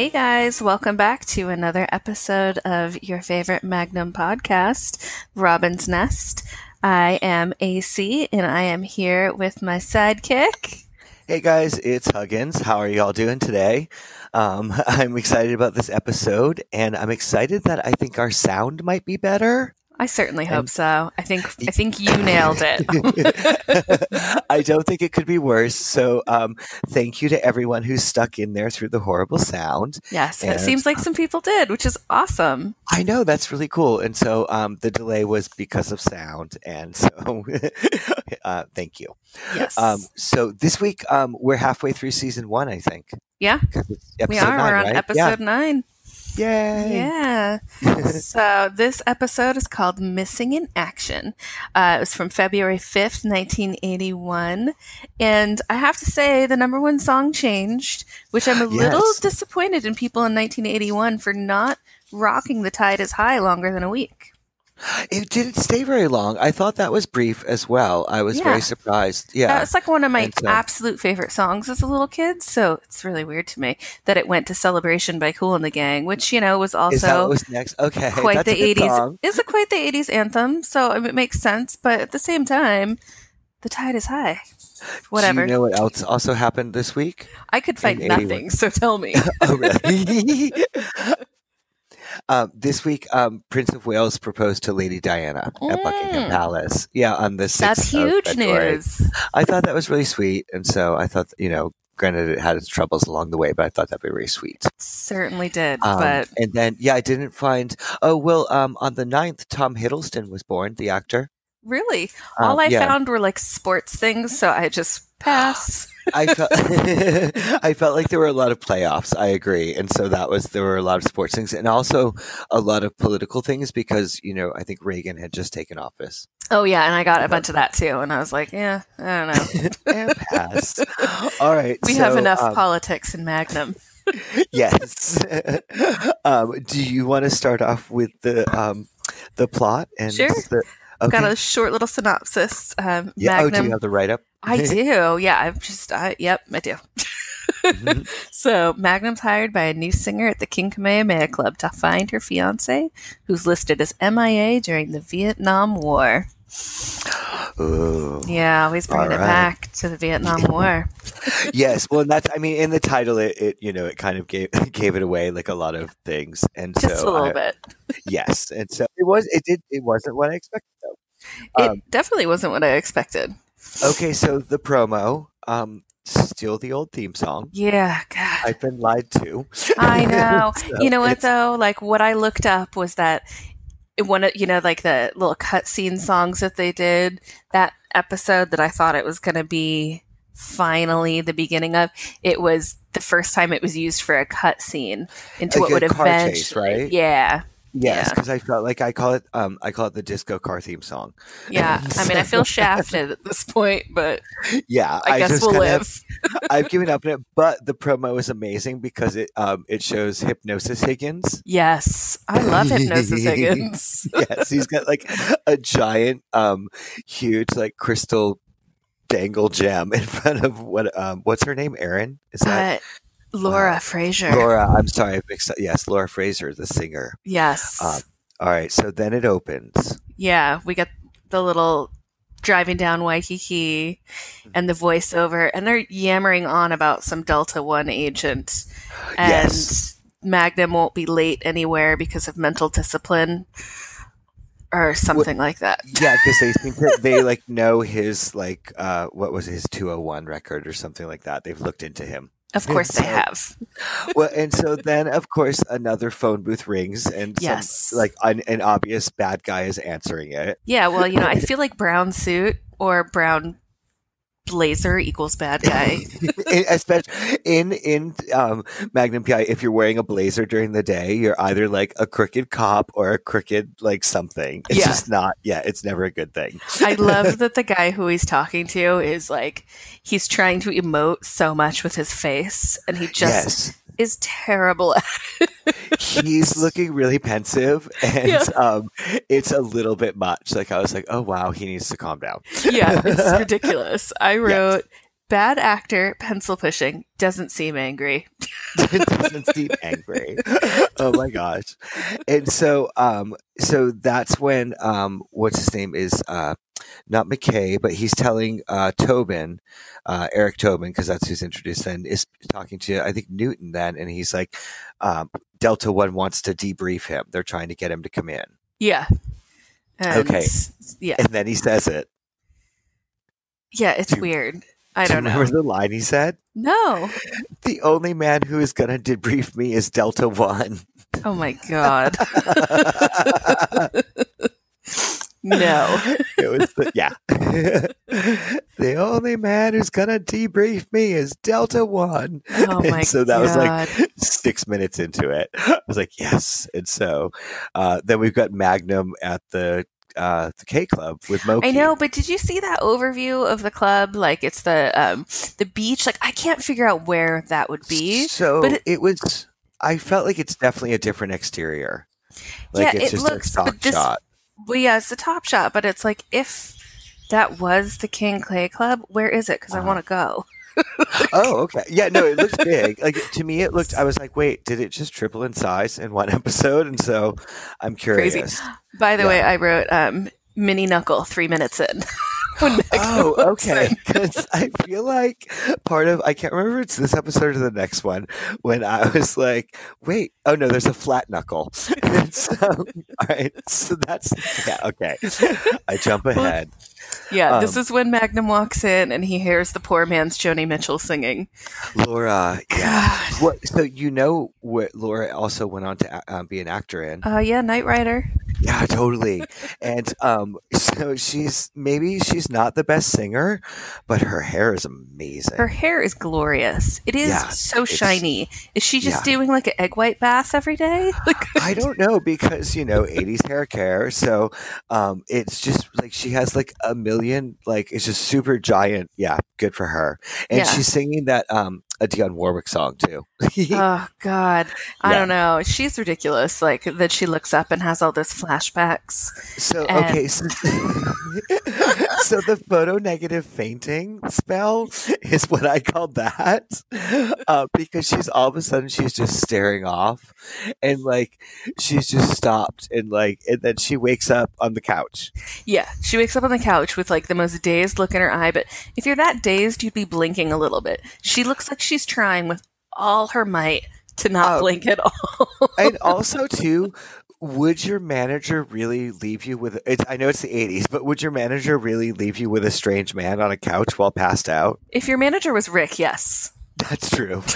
Hey guys, welcome back to another episode of your favorite Magnum podcast, Robin's Nest. I am AC and I am here with my sidekick. Hey guys, it's Huggins. How are y'all doing today? Um, I'm excited about this episode, and I'm excited that I think our sound might be better. I certainly hope and, so. I think I think you nailed it. I don't think it could be worse. So, um, thank you to everyone who stuck in there through the horrible sound. Yes, and, it seems like some people did, which is awesome. I know that's really cool. And so, um, the delay was because of sound, and so uh, thank you. Yes. Um, so this week, um, we're halfway through season one, I think. Yeah, we are. Nine, we're on right? episode yeah. nine. Yay! Yeah. so this episode is called Missing in Action. Uh, it was from February 5th, 1981. And I have to say, the number one song changed, which I'm a yes. little disappointed in people in 1981 for not rocking The Tide Is High longer than a week. It didn't stay very long. I thought that was brief as well. I was yeah. very surprised. Yeah. It's like one of my so, uh, absolute favorite songs as a little kid. So it's really weird to me that it went to Celebration by Kool and the Gang, which, you know, was also was next? Okay. quite the 80s. Is it quite the 80s anthem? So it makes sense. But at the same time, the tide is high. Whatever. Do you know what else also happened this week? I could find nothing, so tell me. oh, really? Um, this week, um, Prince of Wales proposed to Lady Diana mm. at Buckingham Palace. Yeah, on the 6th That's huge news. I thought that was really sweet. And so I thought, you know, granted it had its troubles along the way, but I thought that'd be really sweet. Certainly did. Um, but and then yeah, I didn't find oh well, um, on the 9th, Tom Hiddleston was born, the actor. Really? All um, I yeah. found were like sports things, so I just pass. I felt I felt like there were a lot of playoffs. I agree, and so that was there were a lot of sports things, and also a lot of political things because you know I think Reagan had just taken office. Oh yeah, and I got a bunch of that too, and I was like, yeah, I don't know. and passed. All right, we so, have enough um, politics in Magnum. yes. um, do you want to start off with the um, the plot and sure. the Okay. Got a short little synopsis. Um, yeah. Magnum. Oh, do you have the write up? I do. Yeah. I'm just, I, yep, I do. mm-hmm. So, Magnum's hired by a new singer at the King Kamehameha Club to find her fiance, who's listed as MIA during the Vietnam War. Ooh, yeah, always bringing it back to the Vietnam War. yes, well, that's I mean, in the title, it, it, you know it kind of gave gave it away like a lot of things, and just so a little I, bit. Yes, and so it was. It did. It wasn't what I expected though. Um, it definitely wasn't what I expected. Okay, so the promo. Um, still the old theme song. Yeah, God. I've been lied to. I know. so you know what though? Like what I looked up was that one of you know like the little cutscene songs that they did that episode that I thought it was going to be finally the beginning of it was the first time it was used for a cutscene into like what would eventually right yeah Yes, because yeah. I felt like I call it um I call it the disco car theme song. Yeah, I mean I feel shafted at this point, but yeah, I, I guess we'll live. I've given up on it, but the promo is amazing because it um it shows Hypnosis Higgins. Yes, I love Hypnosis Higgins. yes, he's got like a giant, um, huge like crystal dangle gem in front of what um what's her name? Erin is that? Uh, Laura uh, Fraser. Laura, I'm sorry, I mixed up. Yes, Laura Fraser, the singer. Yes. Um, all right, so then it opens. Yeah, we get the little driving down Waikiki and the voiceover, and they're yammering on about some Delta One agent, and yes. Magnum won't be late anywhere because of mental discipline or something well, like that. Yeah, because they they like know his like uh what was his 201 record or something like that. They've looked into him. Of course so, they have. well, and so then, of course, another phone booth rings, and yes, some, like an, an, obvious bad guy is answering it. Yeah, well, you know, I feel like brown suit or brown blazer equals bad guy. Especially in in um, Magnum PI, if you're wearing a blazer during the day, you're either like a crooked cop or a crooked like something. It's yeah. just not. Yeah, it's never a good thing. I love that the guy who he's talking to is like he's trying to emote so much with his face, and he just yes is terrible at it. He's looking really pensive, and yeah. um, it's a little bit much. Like I was like, oh wow, he needs to calm down. yeah, it's ridiculous. I wrote. Yes. Bad actor, pencil pushing, doesn't seem angry. doesn't seem angry. Oh my gosh! And so, um, so that's when um, what's his name is uh, not MacKay, but he's telling uh, Tobin, uh, Eric Tobin, because that's who's introduced, and is talking to I think Newton then, and he's like, um, Delta One wants to debrief him. They're trying to get him to come in. Yeah. And, Okay. Yeah. And then he says it. Yeah, it's Do- weird. I Do you don't know. remember the line he said? No. The only man who is going to debrief me is Delta One. Oh my god. no. it was the, yeah. the only man who's gonna debrief me is Delta One. Oh And my so that was like six minutes into it. I was like, yes. And so uh, then we've got Magnum at the uh, the K Club with Moki. I know, but did you see that overview of the club? Like it's the um the beach. Like I can't figure out where that would be. So but it, it- was. I felt like it's definitely a different exterior. Like Yeah, it's it just looks- a stock but this- shot. Well, yeah, it's the top shot, but it's like if that was the King Clay Club, where is it? Because I Uh-huh. want to go. Oh, okay. Yeah, no, it looks big. Like to me, it looked. I was like, wait, did it just triple in size in one episode? And so I'm curious. Crazy. By the Yeah. way, I wrote um, mini knuckle three minutes in. Oh, okay. Because I feel like part of I can't remember if it's this episode or the next one when I was like, wait, oh no, there's a flat knuckle. So, all right, so that's yeah, okay. I jump ahead. Yeah, this Um, is when Magnum walks in and he hears the poor man's Joni Mitchell singing. Laura, yeah. What? So you know what Laura also went on to uh, be an actor in? Uh, yeah, Knight Rider. Yeah, totally. And um, so she's maybe she's not the best singer, but her hair is amazing. Her hair is glorious. It is Yeah, so shiny. Is she just yeah. doing like an egg white bath every day? Like, I don't know because you know 80s hair care, so um, it's just like she has like a million, like it's just super giant. Yeah, good for her. And Yeah. she's singing that um, a Dionne Warwick song too. oh God, I Yeah. don't know. She's ridiculous. Like that, she looks up and has all those flashbacks. So And- okay, so, so the photo negative fainting spell is what I call that, uh, because she's all of a sudden she's just staring off, and like she's just stopped, and like and then she wakes up on the couch. Yeah, she wakes up on the couch with like the most dazed look in her eye. But if you're that dazed, you'd be blinking a little bit. She looks like she's trying with all her might to not Oh. blink at all. and also too would your manager really leave you with it's, i know it's the 80s but would your manager really leave you with a strange man on a couch while passed out if your manager was Rick, yes. that's true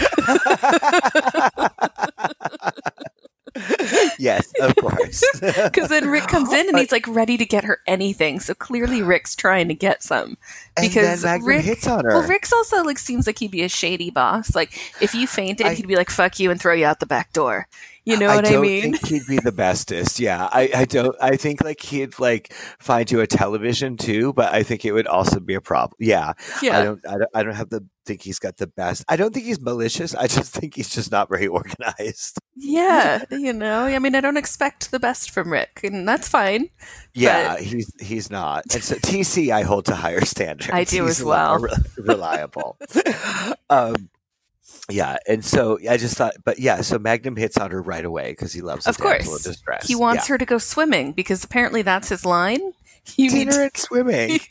yes of course Because then Rick comes in and he's like ready to get her anything. So clearly Rick's trying to get some. because Rick- hits on her Well, Rick's also like seems like he'd be a shady boss. Like if you fainted, I- he'd be like "fuck you" and throw you out the back door. You know what I, don't mean? think he'd be the bestest. Yeah, I, I don't. I think like he'd like find you a television too, but I think it would also be a problem. Yeah, yeah. I don't. I don't. I don't have the think he's got the best. I don't think he's malicious. I just think he's just not very organized. Yeah, you know, I mean, I don't expect the best from Rick, and that's fine. Yeah, he's he's not. And so TC, I hold to higher standards. I do He's as well. re- reliable. um, yeah, and so I just thought, but yeah, so Magnum hits on her right away because he loves Of course. distress. He wants her to go swimming because apparently that's his line. You yeah. need dinner to. and swimming.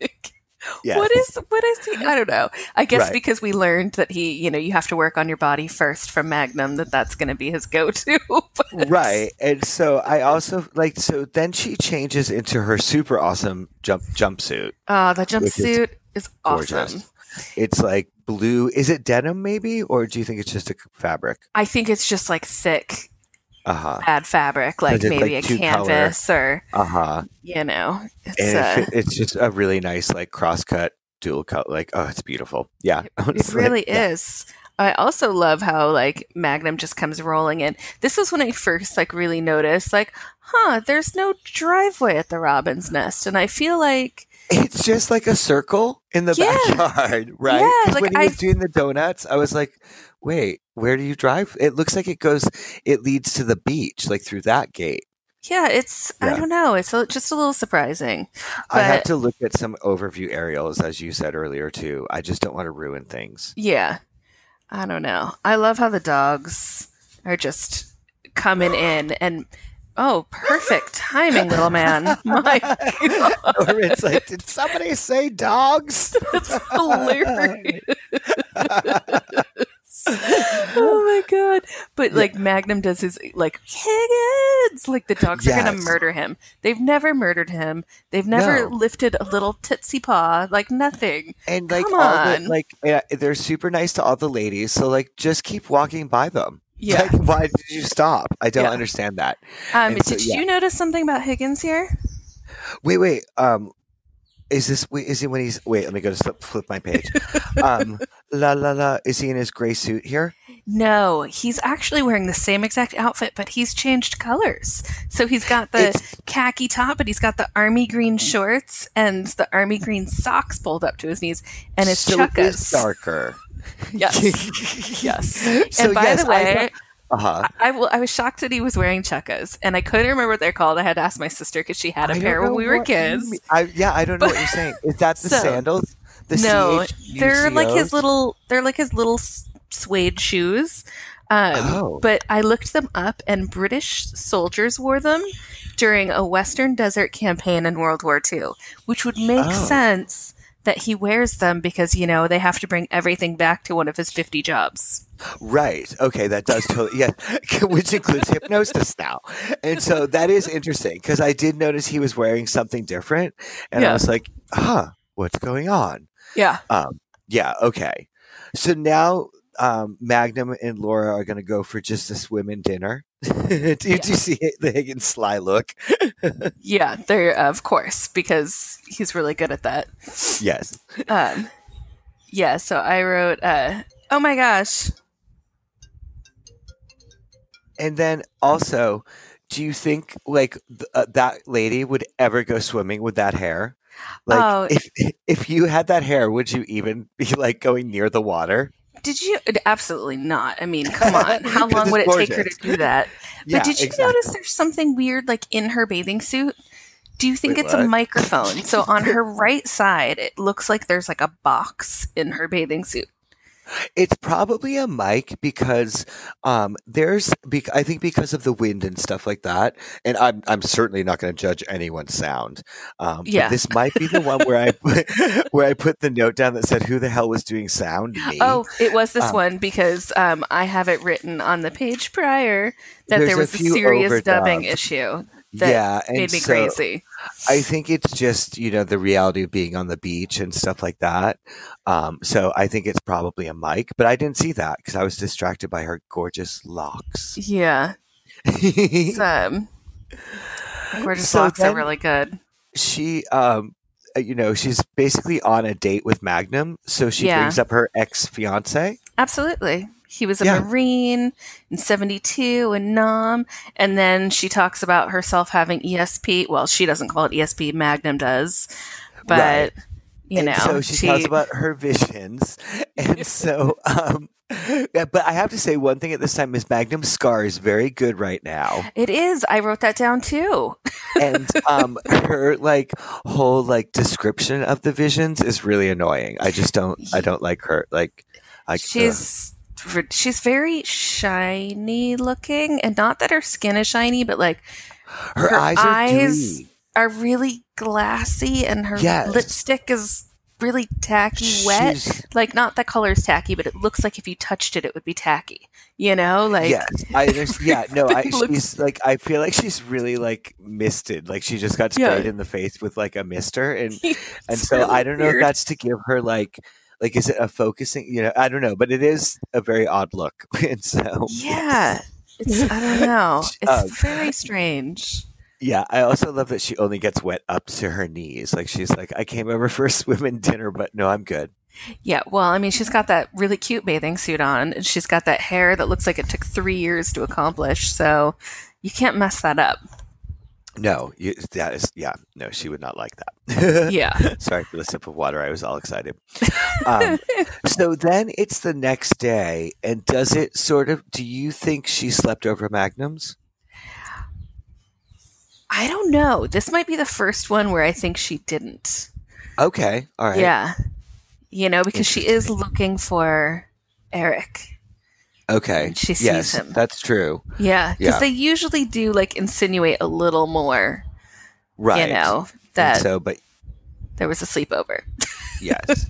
like, Yeah, What is what is he? I don't know. I guess Right. because we learned that he, you know, you have to work on your body first from Magnum. That that's going to be his go-to. But- right and so i also like so then she changes into her super awesome jump jumpsuit ah, Oh, the Which is jumpsuit is, gorgeous. awesome. it's like blue is it denim maybe or do you think it's just a fabric I think it's just like thick, uh-huh bad fabric, like it, maybe like, a two color? canvas or uh-huh you know, it's and it it's just a really nice like cross-cut dual cut like oh it's beautiful yeah It really is. I also love how like Magnum just comes rolling in. This is when I first like really noticed like, huh, there's no driveway at the robin's nest, and I feel like it's just like a circle in the Yeah. backyard right Yeah, like, when he was doing the donuts i was like wait where do you drive it looks like it goes it leads to the beach like through that gate yeah, it's I don't know, it's a, just a little surprising. I have to look at some overview aerials, as you said earlier too. I just don't want to ruin things. Yeah. I don't know. I love how the dogs are just coming in and oh, perfect timing, little man. My God. Or it's like, did somebody say dogs? That's hilarious. oh my god! But like Magnum does his like Higgins, like the dogs are gonna murder him. They've never murdered him. They've never No. lifted a little tootsie paw, like nothing. And like Come all the on. like yeah, they're super nice to all the ladies. So like just keep walking by them. Yeah. Like, why did you stop? I don't Yeah. understand that. Um, And so, did yeah. you notice something about Higgins here? Wait, wait. Um, is this? Wait, is he when he's? Wait, let me go to flip, flip my page. um, la la la. Is he in his gray suit here? No, he's actually wearing the same exact outfit, but he's changed colors. So he's got the It's- khaki top, but he's got the army green shorts and the army green socks pulled up to his knees, and his so chukkas. darker. Yes. Yes. So and by yes, the way, uh huh. I, I, I was shocked that he was wearing chukkas, and I couldn't remember what they're called. I had to ask my sister because she had a pair when we were kids. I, yeah, I don't know what you're saying. Is that the So- sandals? The no, CHUCOs? they're like his little. They're like his little suede shoes. Um, Oh. But I looked them up, and British soldiers wore them during a Western Desert campaign in World War II, which would make Oh. sense that he wears them because you know they have to bring everything back to one of his fifty jobs. Right. Okay, that does totally yeah, which includes hypnosis now, and so that is interesting because I did notice he was wearing something different, and Yeah. I was like, huh, what's going on? Yeah. Um, yeah, okay. So now um, Magnum and Laura are going to go for just a swim and dinner. do, you, do you see the Higgins sly look? Yeah, they're of course because he's really good at that. yes. Um, yeah, so I wrote, uh, "Oh my gosh, And then also, do you think like th- uh, that lady would ever go swimming with that hair? Like, Oh. if if you had that hair, would you even be like going near the water? Did you?" Absolutely not. I mean, come on, how long would it it's take her to do that? Yeah, but did you exactly. notice there's something weird like in her bathing suit? Do you think Wait, it's what? a microphone? so on her right side, it looks like there's like a box in her bathing suit. It's probably a mic because um, there's, bec- I think, because of the wind and stuff like that. And I'm, I'm certainly not going to judge anyone's sound. Um, but Yeah. this might be the one where I, put, where I put the note down that said, "Who the hell was doing sound?" Me. Oh, it was this Um, one because um, I have it written on the page prior that there was a, few serious dubbing issue yeah, and made me so crazy. I think it's just you know the reality of being on the beach and stuff like that. Um, so I think it's probably a mic, but I didn't see that because I was distracted by her gorgeous locks. Yeah, um, gorgeous So locks are really good. she um uh, you know she's basically on a date with magnum so she Yeah. brings up her ex-fiance Absolutely. He was a Yeah. Marine in 72 in Nam. And then she talks about herself having ESP. Well, she doesn't call it ESP, Magnum does. But, Right. you and know, so she, tells about her visions and so um yeah, but i have to say one thing at this time is magnum's scar is very good right now it is. I wrote that down too. and um her like whole like description of the visions is really annoying i just don't i don't like her like ugh. She's. She's very shiny looking, and not that her skin is shiny, but like her, her eyes are eyes- dewy. are really glassy, and her Yes. lipstick is really tacky, wet. She's- like not the is tacky, but it looks like if you touched it, it would be tacky. You know, like yes, I. Yeah, no, I, looks- she's like, I feel like she's really like misted. Like she just got Yeah. sprayed in the face with like a mister, and and so really I don't know if that's to give her like, like is it a focusing? You know, I don't know, but it is a very odd look, and so Yeah, it's I don't know. It's Um, very strange. yeah. I also love that she only gets wet up to her knees. Like she's like, I came over for a swim and dinner, but no, I'm good. Yeah, well, I mean, she's got that really cute bathing suit on, and she's got that hair that looks like it took three years to accomplish. So you can't mess that up. No, you, that is yeah. No, she would not like that. Yeah. Sorry for the sip of water. I was all excited. Um, so then it's the next day, and does it sort of? Do you think she slept over Magnums? I don't know. This might be the first one where I think she didn't. Okay, all right. Yeah. You know, because she is looking for Eric. Okay. She sees yes, him. that's true. Yeah, because Yeah. they usually do like insinuate a little more, Right. you know, And that so, but there was a sleepover. yes.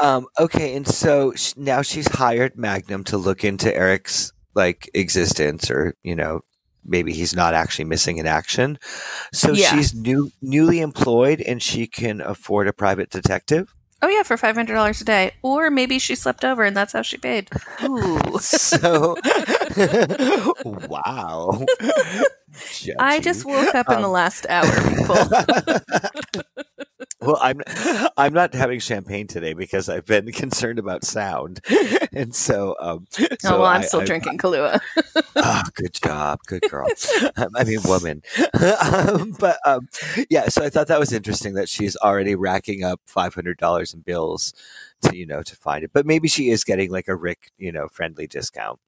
um, okay, and so sh- now she's hired Magnum to look into Eric's like existence, or you know, maybe he's not actually missing in action. So Yeah. she's new, newly employed, and she can afford a private detective. Oh yeah, for five hundred dollars a day, or maybe she slept over and that's how she paid. Ooh. So, wow. I just woke up in the Um, last hour, people. Well, I'm I'm not having champagne today because I've been concerned about sound, and so um. oh well, I'm still I- drinking Kahlua. Oh, good job, good girl. Um, I mean, woman. um, but um, yeah, so I thought that was interesting that she's already racking up five hundred dollars in bills to you know to find it. But maybe she is getting like a Rick you know friendly discount.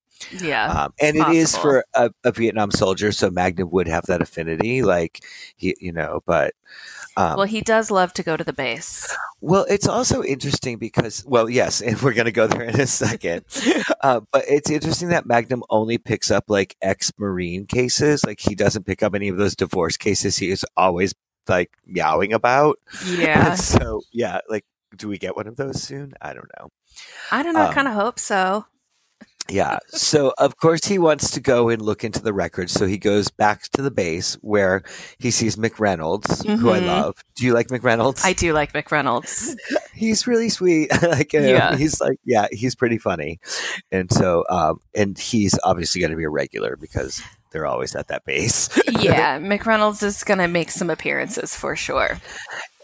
Yeah, Um, and it is possible. for a, a Vietnam soldier, so Magnum would have that affinity, like he, you know. But um, well, he does love to go to the base. well, it's also interesting because, well, yes, and we're going to go there in a second. uh, but it's interesting that Magnum only picks up like ex Marine cases. Like he doesn't pick up any of those divorce cases he is always like meowing about. Yeah, And so, yeah, like, do we get one of those soon? I don't know. I don't know. I um, kind of hope so. Yeah. So, of course, he wants to go and look into the records. So he goes back to the base where he sees MacReynolds, who I Mhm. love. Do you like MacReynolds? I do like MacReynolds. he's really sweet. like, uh, Yeah. he's like, yeah, he's pretty funny. And so, um, and he's obviously going to be a regular because they're always at that base. yeah, MacReynolds is going to make some appearances for sure.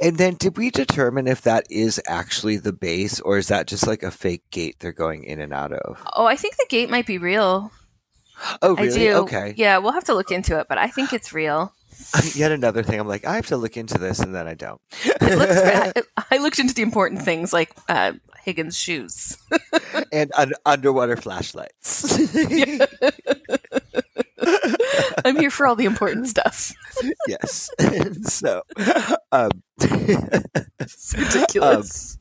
And then, did we determine if that is actually the base or is that just like a fake gate they're going in and out of? Oh, I think the gate might be real. Oh, I do. Okay. Yeah, we'll have to look into it, but I think it's real. Yet another thing. I'm like, I have to look into this, and then I don't. It looks. bad. I looked into the important things like uh, Higgins' shoes. and un- underwater flashlights. I'm here for all the important stuff. yes. So, um, It's ridiculous.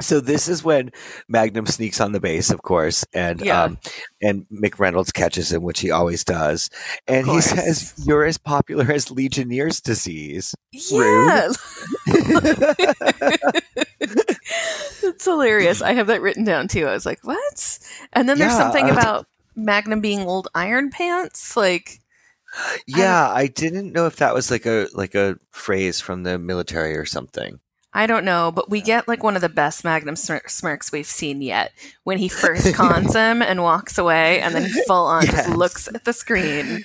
so this is when Magnum sneaks on the base, of course, and Yeah. um, and MacReynolds catches him, which he always does, and he says, "You're as popular as Legionnaire's disease." yeah, it's hilarious. I have that written down too. I was like, "What?" And then there's Yeah, something about Magnum being old Iron Pants. Like, Yeah, I didn't know if that was like a like a phrase from the military or something. I don't know, but we get like one of the best Magnum smir- smirks we've seen yet when he first cons him and walks away, and then he full on Yes. just looks at the screen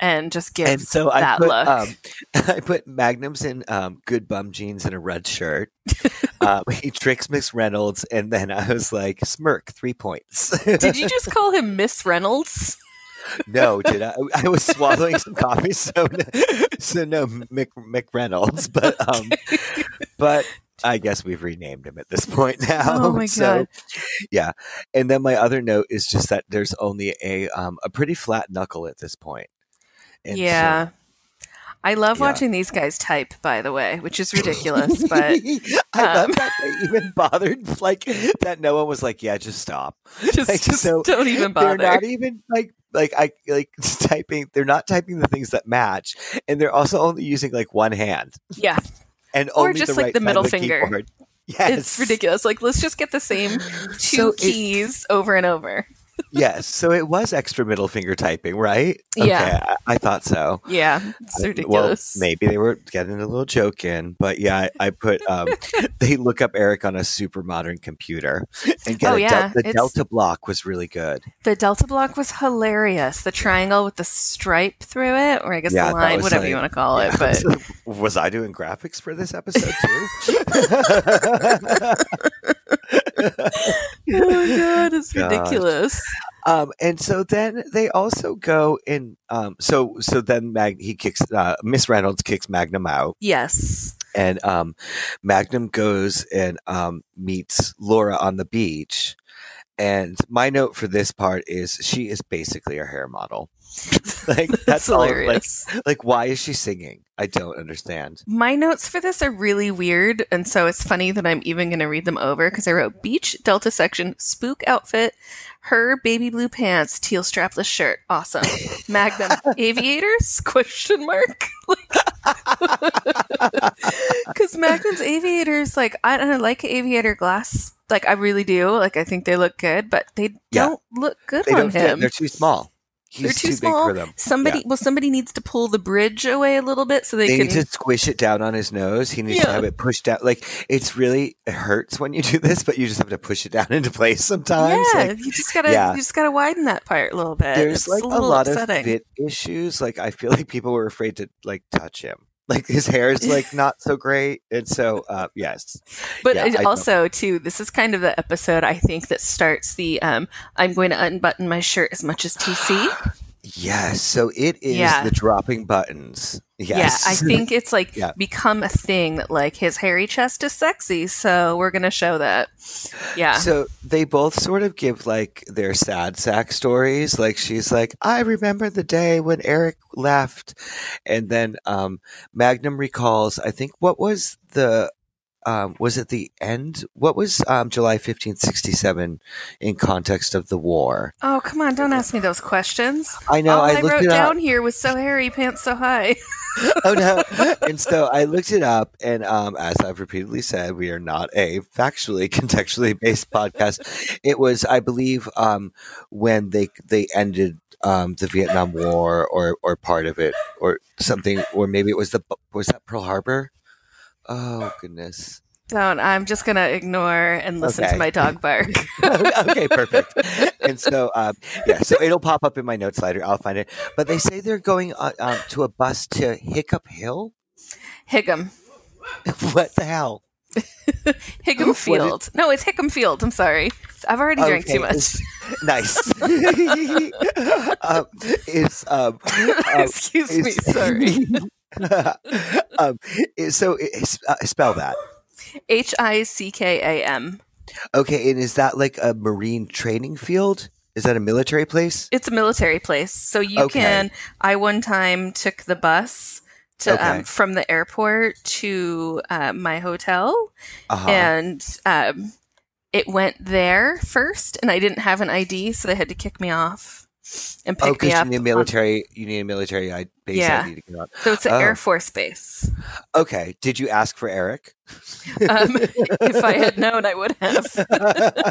and just gives and so I that put look. um, I put Magnums in um, good bum jeans and a red shirt. um, he tricks Miss Reynolds, and then I was like, smirk three points. Did you just call him Miss Reynolds? no, did I? I was swallowing some coffee, so no, so no Mick, Mick Reynolds, but um, but. I guess we've renamed him at this point now. Oh my So, God. yeah. And then my other note is just that there's only a um, a pretty flat knuckle at this point. And so- yeah. I love Yeah. watching these guys type, by the way, which is ridiculous, but I love um, that they even bothered. Like that, no one was like, "Yeah, just stop." just, Like, just so don't even bother." They're not even like like I like typing. They're not typing the things that match, and they're also only using like one hand yeah, and Or only just, the like, right the middle the finger. keyboard. Yes, it's ridiculous. Like, let's just get the same two So keys over and over. Yes, so it was extra middle finger typing, right? Yeah. Okay, I, I thought so. Yeah, it's ridiculous. Well, maybe they were getting a little joke in, but yeah, I, I put um, they look up Eric on a super modern computer and get Oh, a yeah, del- the it's- Delta block was really good. The Delta block was hilarious. The triangle with the stripe through it, or I guess Yeah, the line, whatever like- you want to call it. But was I doing graphics for this episode too? oh god, it's God. ridiculous. um, and so then they also go in. Um, so so then Mag he kicks uh, Miss Reynolds kicks Magnum out, Yes. and um, Magnum goes and um, meets Laura on the beach. and my note for this part is she is basically a hair model. like That's that's all. Like, hilarious. like why is she singing? I don't understand. My notes for this are really weird, and so it's funny that I'm even going to read them over because I wrote beach, delta section, spook outfit, her baby blue pants, teal strapless shirt, awesome. Magnum aviators? Question mark. Because Magnum's aviators, like I don't know, like aviator glass, like I really do. Like I think they look good, but they Yeah. don't look good They on don't fit. him. They're too small. He's They're too too, small. big for them. Somebody, Yeah. well, somebody needs to pull the bridge away a little bit so they, They can. need to squish it down on his nose. He needs Yeah. to have it pushed down. Like it's really it hurts when you do this, but you just have to push it down into place sometimes. yeah, Like, you just gotta, yeah. you just gotta widen that part a little bit. there's It's like a a, little lot upsetting. of fit issues. Like I feel like people were afraid to like touch him. Like his hair is like not so great, and so uh, yes, But Yeah, also, too, this is kind of the episode I think that starts the um, I'm going to unbutton my shirt as much as TC. yes. So it is Yeah. the dropping buttons. Yes, Yeah, I think it's like Yeah. become a thing that like his hairy chest is sexy, so we're gonna show that. Yeah. So they both sort of give like their sad sack stories. Like she's like, I remember the day when Eric left. And then um Magnum recalls, I think what was the um was it the end? What was um July fifteenth, sixty seven in context of the war? oh come on, don't ask me those questions. I know All I, I, looked wrote down up. here was so hairy, pants so high. oh no. And so I looked it up and um as I've repeatedly said, we are not a factually contextually based podcast. It was, I believe, um when they they ended um the Vietnam War or or part of it or something or maybe it was the was that Pearl Harbor? Oh goodness. Don't. I'm just gonna ignore and listen Okay. to my dog bark. okay, perfect. And so, um, yeah, so it'll pop up in my notes later. I'll find it. But they say they're going uh, um, to a bus to Hiccup Hill. Hickam. what the hell? Hickam What is- Field. No, it's Hickam Field. I'm sorry. I've already drank too much. nice. um, it's um, um, Excuse me. it's- Sorry. um, so uh, spell that. H I C K A M. Okay, and is that like a marine training field? Is that a military place? It's a military place, so you Okay. can. I one time took the bus to Okay. um, from the airport to uh, my hotel, Uh-huh. and um, it went there first, and I didn't have an ID, so they had to kick me off and oh, pick me because up. you need a on- military. You need a military I- base Yeah. ID to get on. so it's an Oh. Air Force base. Okay. Did you ask for Eric? Um, if I had known, I would have.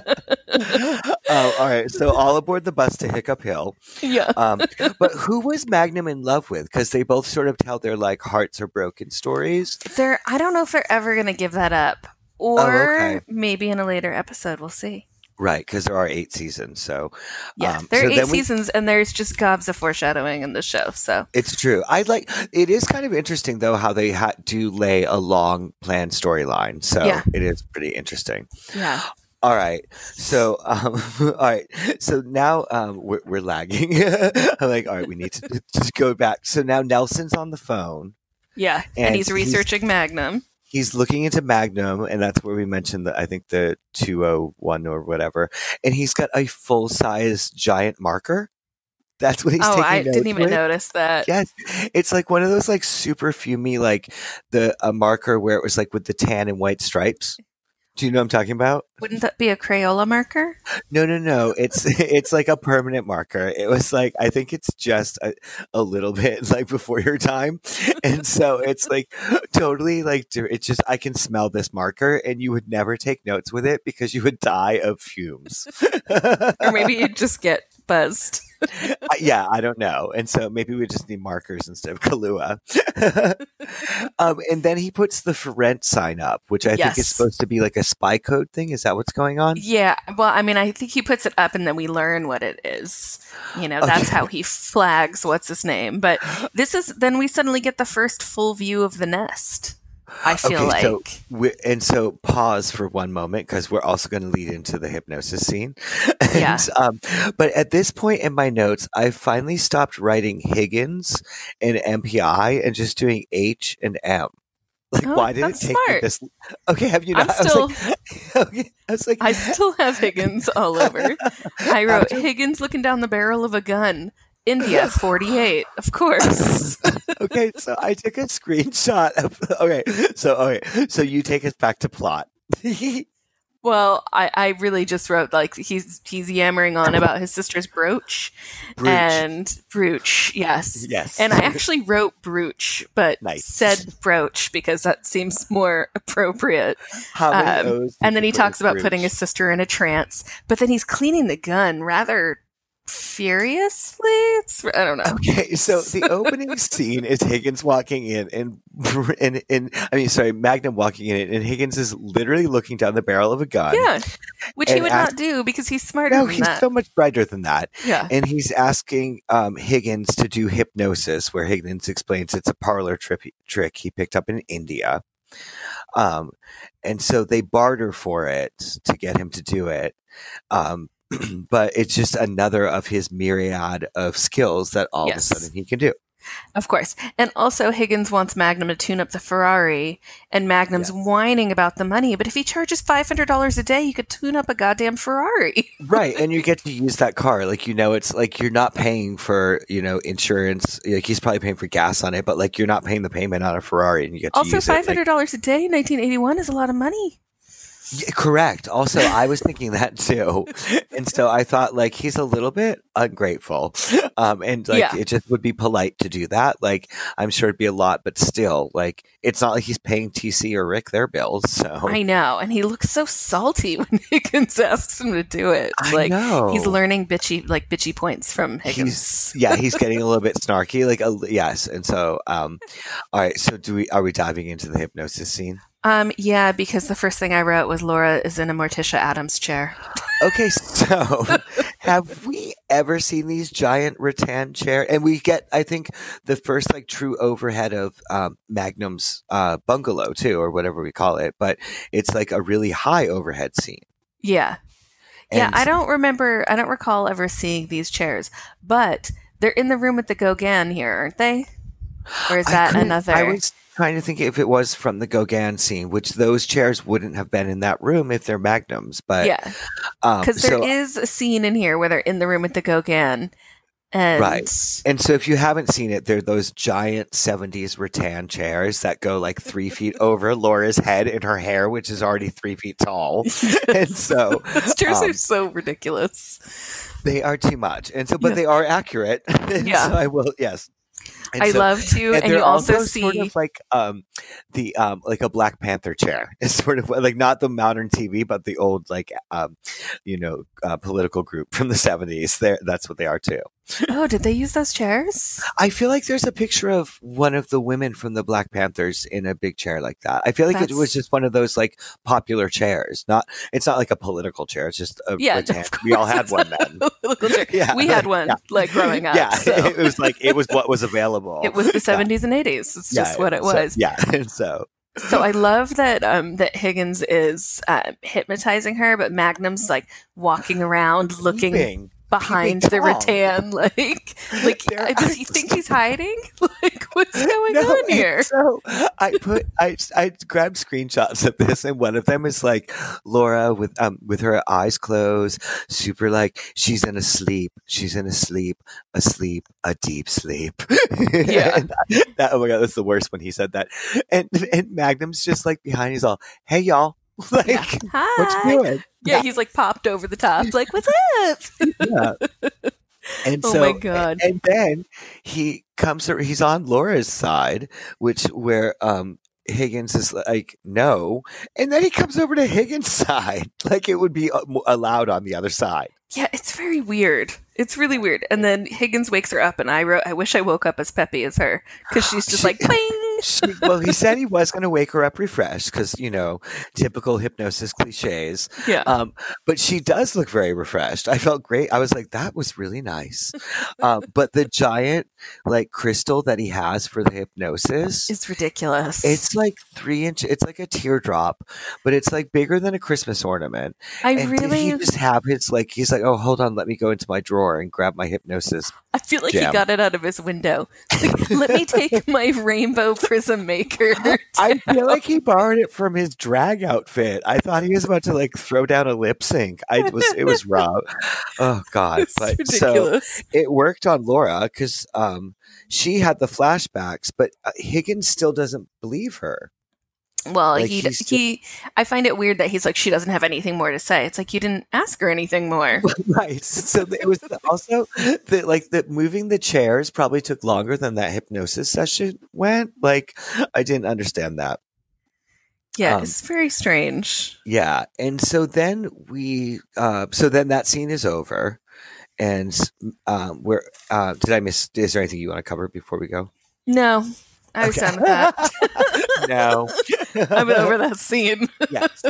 oh, all right. So all aboard the bus to Hiccup Hill. yeah. Um, but who was Magnum in love with? Because they both sort of tell their like hearts are broken stories. They're. I don't know if they're ever going to give that up, or Oh, okay. maybe in a later episode, we'll see. Right, because there are eight seasons. So Yeah, Um, there so are eight we- seasons, and there's just gobs of foreshadowing in the show. So it's true. I like it is kind of interesting though how they had to lay a long planned storyline. So Yeah. it is pretty interesting. yeah, All right. So, um, all right. So now um, we're, we're lagging. I'm like, all right, we need to just go back. So now Nelson's on the phone. yeah, and, And he's he's- researching Magnum. He's looking into Magnum, and that's where we mentioned that I think the 201 or whatever. And he's got a full size giant marker. That's what he's oh, I didn't even with. notice that. Yes, it's like one of those like super fumy, like the a marker where it was like with the tan and white stripes. Do you know what I'm talking about? Wouldn't that be a Crayola marker? No, no, no. It's it's like a permanent marker. It was like I think it's just a, a little bit like before your time, and so it's like totally like it's just I can smell this marker, and you would never take notes with it because you would die of fumes. Or maybe you'd just get buzzed. Yeah, I don't know. And so maybe we just need markers instead of Kahlua. um, and then he puts the for rent sign up, which I think is supposed to be like a spy code thing. Is that what's going on? Yeah, well, I mean, I think he puts it up, and then we learn what it is. You know, that's Okay. how he flags what's his name. But this is then we suddenly get the first full view of the nest. I feel Okay, like. so we, and so pause for one moment because we're also going to lead into the hypnosis scene. And, Yeah. Um, but at this point in my notes, I finally stopped writing Higgins and MPI and just doing H and M. Like, Oh, why did it take me this? Okay, have you I'm not? I was still, like, okay, I was like, I still have Higgins all over. I wrote Higgins looking down the barrel of a gun. India 48, of course. okay, so I took a screenshot of. Okay, so okay, so you take us back to plot. Well, I, I really just wrote like he's he's yammering on about his sister's brooch, Brooch. and brooch, yes. yes, And I actually wrote brooch, but Nice. said brooch because that seems more appropriate. Um, And then he talks about putting his sister in a trance, but then he's cleaning the gun rather furiously. It's I don't know. Okay, so the opening scene is Higgins walking in, and and and I mean, sorry, Magnum walking in, and Higgins is literally looking down the barrel of a gun. Yeah, which he would ask- not do because he's smarter No, than he's that. so much brighter than that. yeah, And he's asking um, Higgins to do hypnosis, where Higgins explains it's a parlor trip, trick he picked up in India. Um, and so they barter for it to get him to do it. Um, but it's just another of his myriad of skills that all Yes. of a sudden he can do. of course. And also, Higgins wants Magnum to tune up the Ferrari, and Magnum's whining about the money. But if he charges five hundred dollars a day, you could tune up a goddamn Ferrari. right and you get to use that car like you know it's like you're not paying for you know insurance like he's probably paying for gas on it but like you're not paying the payment on a ferrari and you get to also, use it five like, hundred dollars a day in nineteen eighty one is a lot of money. Yeah, correct. Also, I was thinking that too, and so I thought like he's a little bit ungrateful, um, and like Yeah. it just would be polite to do that. Like I'm sure it'd be a lot, but still, like it's not like he's paying TC or Rick their bills. So I know, and he looks so salty when Higgins asks him to do it. I like know he's learning bitchy, like bitchy points from Higgins. yeah, he's getting a little bit snarky. Like a, yes, and so um, all right. So do we? Are we diving into the hypnosis scene? Um, yeah, because the first thing I wrote was Laura is in a Morticia Addams chair. Okay, so have we ever seen these giant rattan chair? And we get, I think, the first like true overhead of um, Magnum's uh, bungalow too, or whatever we call it. But it's like a really high overhead scene. Yeah, yeah. I don't remember. I don't recall ever seeing these chairs, but they're in the room with the Gauguin here, aren't they? Or is that couldn't- another? I was trying to think if it was from the Gauguin scene, which those chairs wouldn't have been in that room if they're Magnums. But yeah, um, because there so- is a scene in here where they're in the room with the Gauguin, and Right. And so, if you haven't seen it, they're those giant 70s rattan chairs that go like three feet over Laura's head and her hair, which is already three feet tall. and so, Those chairs um, are so ridiculous. they are too much. And so, but Yeah. they are accurate. and Yeah. so I will, yes. And I so- love to, and, they're you also, sort see of like um the um like a Black Panther chair. It's sort of like not the modern TV, but the old like um you know uh, political group from the seventies. There, that's what they are too. Oh, did they use those chairs? I feel like there's a picture of one of the women from the Black Panthers in a big chair like that. I feel like it was just one of those like popular chairs. Not it's not like a political chair. It's just a Yeah, of We all had one then. Yeah. We had one Yeah. like growing up. yeah, so. it was like it was what was available. It was the 70s and 80s. It's just what it so- was. yeah, so So I love that um, that Higgins is uh, hypnotizing her, but Magnum's like walking around looking. Behind the rattan. Like, like does he think he's hiding? Like, what's going No, on here? So I put I I grabbed screenshots of this, and one of them is like Laura with um with her eyes closed, super like she's in a sleep, she's in a sleep, a sleep, a deep sleep. Yeah. That, oh my god, that's the worst when he said that. And and Magnum's just like behind. He's all, "Hey y'all." Like, Yeah. Hi. you doing? Yeah, he's like popped over the top. Like, what's up? Yeah. And Oh so, my God. And then he comes. ar- He's on Laura's side, which where um Higgins is like no, and then he comes over to Higgins' side, like it would be uh, allowed on the other side. Yeah, it's very weird. It's really weird. And then Higgins wakes her up, and I wrote, "I wish I woke up as peppy as her," because she's just She- like, "Bing." She, well, he said he was going to wake her up refreshed because you know typical hypnosis cliches. Yeah. Um, but she does look very refreshed. I felt great. I was like, that was really nice. um, but the giant like crystal that he has for the hypnosis, It's ridiculous. it's like three inch. It's like a teardrop, but it's like bigger than a Christmas ornament. I and really, he just have his like? He's like, oh, hold on, let me go into my drawer and grab my hypnosis. I feel like jam. he got it out of his window. Like, let me take my rainbow prism maker. I feel like he borrowed it from his drag outfit. I thought he was about to like throw down a lip sync. I was it was rough. Oh god! It's but ridiculous. so it worked on Laura because um, she had the flashbacks, but uh, Higgins still doesn't believe her. Well, like, he he. I find it weird that he's like she doesn't have anything more to say. It's like you didn't ask her anything more. right. So it was also that like that moving the chairs probably took longer than that hypnosis session went. Like I didn't understand that. Yeah, Um, it's very strange. Yeah. And so then we uh so then that scene is over and um we're uh did I miss is there anything you want to cover before we go? No, I was Okay. done with that. no. I'm over that scene. yes.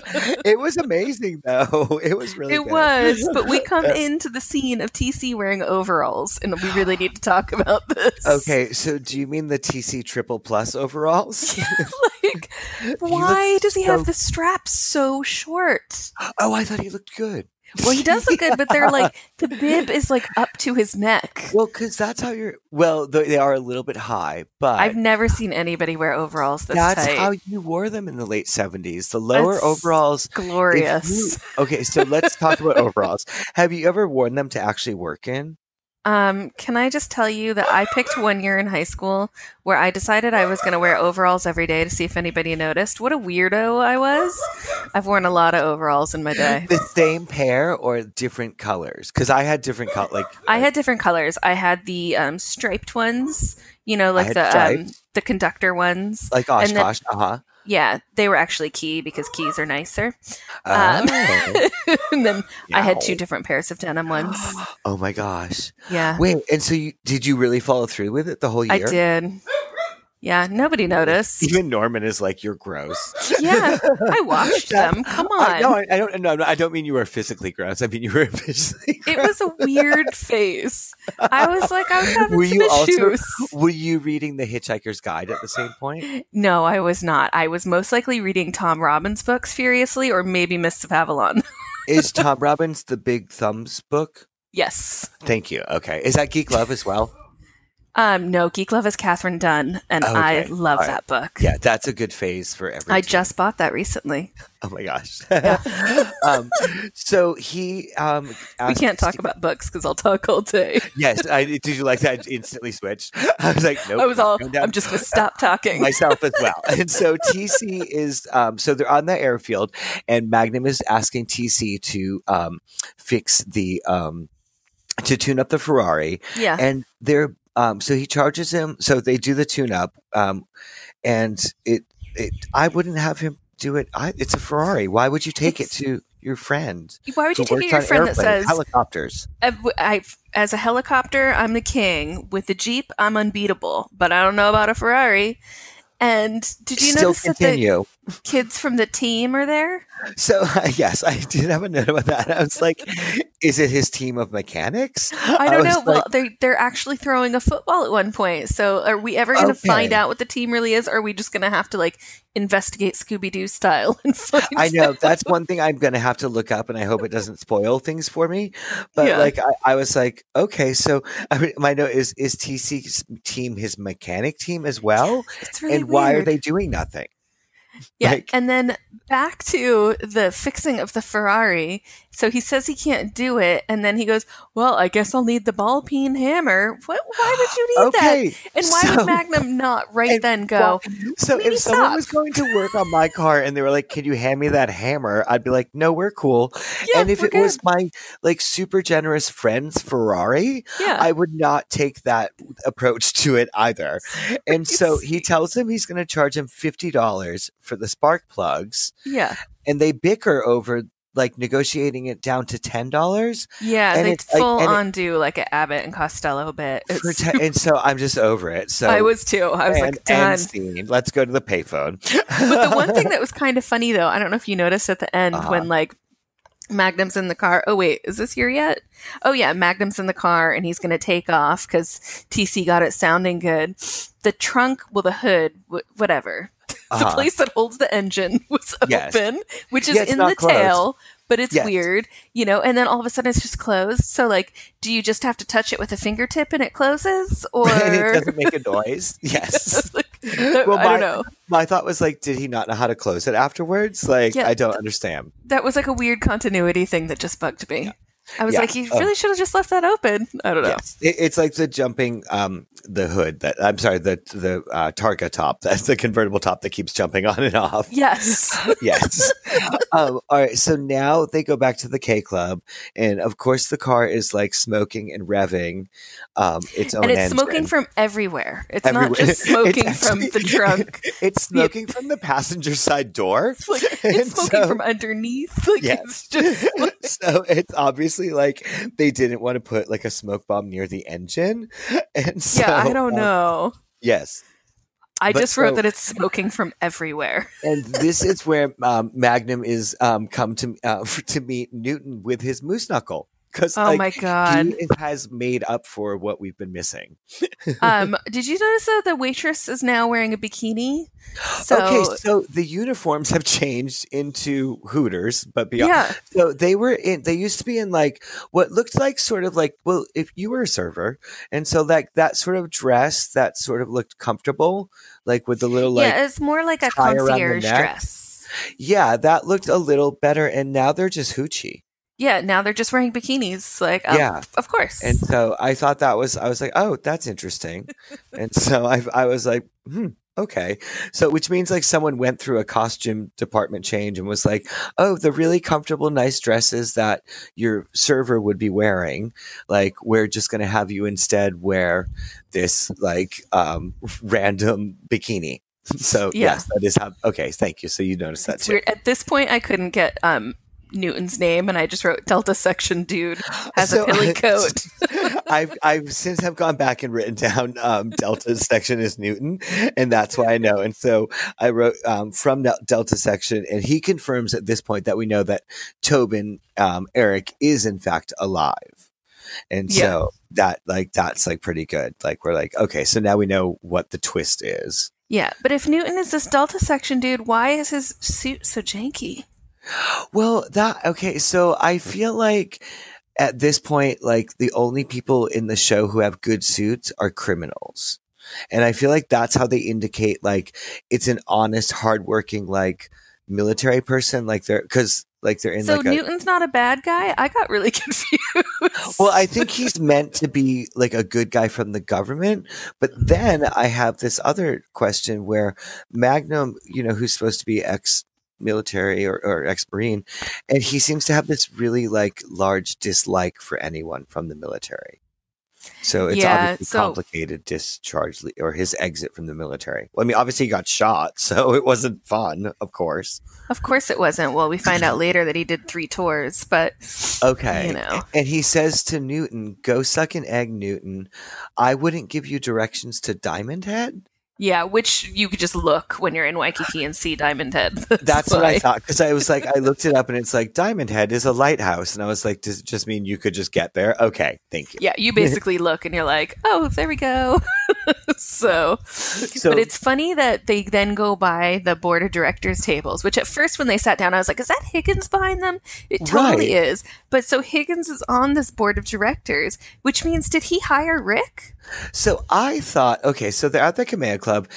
It was amazing though. It was really it good. was, but we come into the scene of TC wearing overalls, and we really need to talk about this. Okay, so do you mean the TC triple plus overalls? like, why does he so- have the straps so short? oh, I thought he looked good. Well, he does look good, but they're like the bib is like up to his neck. Well, because that's how you're. Well, they are a little bit high, but I've never seen anybody wear overalls this that's tight. how you wore them in the late seventies. The lower That's overalls. Glorious. you- okay, so let's talk about overalls. Have you ever worn them to actually work in? Um, can I just tell you that I picked one year in high school where I decided I was going to wear overalls every day to see if anybody noticed. What a weirdo I was. I've worn a lot of overalls in my day. The same pair or different colors? Because I had different color. Like I had different colors. I had the um, striped ones, you know, like the um, the conductor ones. like Oshkosh. Uh huh. Yeah, they were actually key because keys are nicer. Um, Oh. and then I had two different pairs of denim ones. oh my gosh! Yeah, Wait, and so you did you really follow through with it the whole year? I did. Yeah, nobody noticed. Even Norman is like, "You're gross." Yeah, I watched them. Come I, on. no, I, I don't. No, I don't mean you were physically gross. I mean you were physically. It was a weird face. I was like, I was having Were some you also- Were you reading the Hitchhiker's Guide at the same point? No, I was not. I was most likely reading Tom Robbins books furiously, or maybe Mists of Avalon. Is Tom Robbins the Big Thumbs book? yes. Thank you. Okay, is that Geek Love as well? Um, no, Geek Love is Katherine Dunn, and I love right. that book. Yeah, that's a good phase for everyone. I just bought that recently. Oh my gosh. um, so he um. We can't talk Steve- about books because I'll talk all day. Yes, I did. You like that? I instantly switched. I was like, nope. I was all. I'm just to stop talking. myself as well. And so TC is um, so they're on the airfield, and Magnum is asking TC to um, fix the um, to tune up the Ferrari, yeah. and they're um, so he charges him. So they do the tune up, um, and it, it I wouldn't have him do it. I, it's a Ferrari. Why would you take It's- it to your friend? Why would you take it to your friend that says, helicopters? I, I- as a helicopter, I'm the king. With the Jeep, I'm unbeatable. But I don't know about a Ferrari. And did you Still notice that the continue. Kids from the team are there? So yes, I did have a note about that. I was like, "Is it his team of mechanics?" I don't was know. well, they they're actually throwing a football at one point. So are we ever going to find out what the team really is? Or are we just going to have to like investigate Scooby Doo style and find? I know that's one thing I'm going to have to look up, and I hope it doesn't spoil things for me. But Yeah. like, I, I was like, okay, so I mean, my note is: is TC's team his mechanic team as well? It's really and why are they doing nothing? Yeah, Like- and then back to the fixing of the Ferrari. So he says he can't do it, and then he goes, "Well, I guess I'll need the ball peen hammer." What? Why would you need that? And why so- would Magnum not right and then go? So Maybe if someone stop. was going to work on my car and they were like, "Can you hand me that hammer?" I'd be like, "No, we're cool." Yeah, and if it was my like super generous friend's Ferrari, yeah, I would not take that approach to it either. And so he tells him he's going to charge him $50 for the spark plugs. yeah, And they bicker over like negotiating it down to $10 yeah. and They it's like- full it- on do like an Abbott and Costello bit. for It's- te- and so I'm just over it. So I was too. I was and, like, done. scene. Let's go to the payphone. But the one thing that was kind of funny though, I don't know if you noticed at the end Uh-huh. when like Magnum's in the car. Oh wait, is this here yet? Oh yeah, Magnum's in the car and he's going to take off because TC got it sounding good. The trunk, well, the hood, wh- whatever. The Uh-huh. place that holds the engine was Yes. open, which is Yeah, in the closed. tail, but it's Yes. weird, you know. And then all of a sudden, it's just closed. So, like, do you just have to touch it with a fingertip and it closes, or it doesn't make a noise. Yes. like, I my, don't know. My thought was like, did he not know how to close it afterwards? Like, Yeah, I don't understand. That was like a weird continuity thing that just bugged me. I was Yeah. like, you Oh. really should have just left that open. I don't know. Yes. It, it's like the jumping, um, the hood that I'm sorry, the the uh, Targa top. That's the convertible top that keeps jumping on and off. Yes. yes. um, all right. So now they go back to the K Club, and of course the car is like smoking and revving. Um, its own and it's engine. smoking from everywhere. It's Everywhere. not just smoking from the trunk. It's smoking from the passenger side door. It's, like, it's smoking so- from underneath. Like Yes. it's just like, so it's obviously like they didn't want to put like a smoke bomb near the engine, and so yeah, I don't um, know. yes, I but just wrote so- that it's smoking from everywhere. and this is where um, Magnum is um, come to uh, to meet Newton with his moose knuckle because Oh like, my god. he has made up for what we've been missing. um, did you notice that the waitress is now wearing a bikini? So okay, so the uniforms have changed into Hooters, but beyond. yeah, So they were in. They used to be in like what looked like sort of like well, if you were a server, and so like that sort of dress that sort of looked comfortable, like with the little like yeah, it's more like a concierge dress. yeah, that looked a little better. And now they're just hoochie. Yeah, now they're just wearing bikinis. Like, oh, Yeah. of course. And so I thought that was, I was like, oh, that's interesting. and so I, I was like, hmm, okay. So, which means like someone went through a costume department change and was like, oh, the really comfortable, nice dresses that your server would be wearing, like, we're just going to have you instead wear this like um, random bikini. So, Yeah. yes, that is how, okay, thank you. So you noticed that It's too. weird. At this point, I couldn't get um, Newton's name, and I just wrote Delta Section dude has So- a pilly coat. I've I've since have gone back and written down um, Delta's section is Newton, and that's why I know. And so I wrote um, from Delta section, and he confirms at this point that we know that Tobin um, Eric is in fact alive, and Yeah. so that like that's like pretty good. Like we're like okay, so now we know what the twist is. yeah, but if Newton is this Delta Section dude, why is his suit so janky? Well, that okay. So I feel like at this point, like the only people in the show who have good suits are criminals, and I feel like that's how they indicate like it's an honest, hardworking, like military person. Like they're because like they're in so like a. Newton's not a bad guy. I got really confused. Well, I think he's meant to be like a good guy from the government, but then I have this other question where Magnum, you know, who's supposed to be ex military or, or ex marine, and he seems to have this really like large dislike for anyone from the military. So it's Yeah, obviously so- complicated discharge or his exit from the military. Well, I mean, obviously he got shot, so it wasn't fun, of course. of course, it wasn't. Well, we find out later that he did three tours, but Okay. you know, And he says to Newton, "Go suck an egg, Newton. I wouldn't give you directions to Diamond Head." Yeah, which you could just look when you're in Waikiki and see Diamond Head. That's what I thought because I was like, I looked it up and it's like Diamond Head is a lighthouse, and I was like, does it just mean you could just get there? Okay, thank you. Yeah, you basically look and you're like, oh, there we go. so, So but it's funny that they then go by the board of directors tables, which at first when they sat down, I was like, is that Higgins behind them? It totally Right. is. But so Higgins is on this board of directors, which means did he hire Rick? so I thought, okay, so they're at the Kamea Club.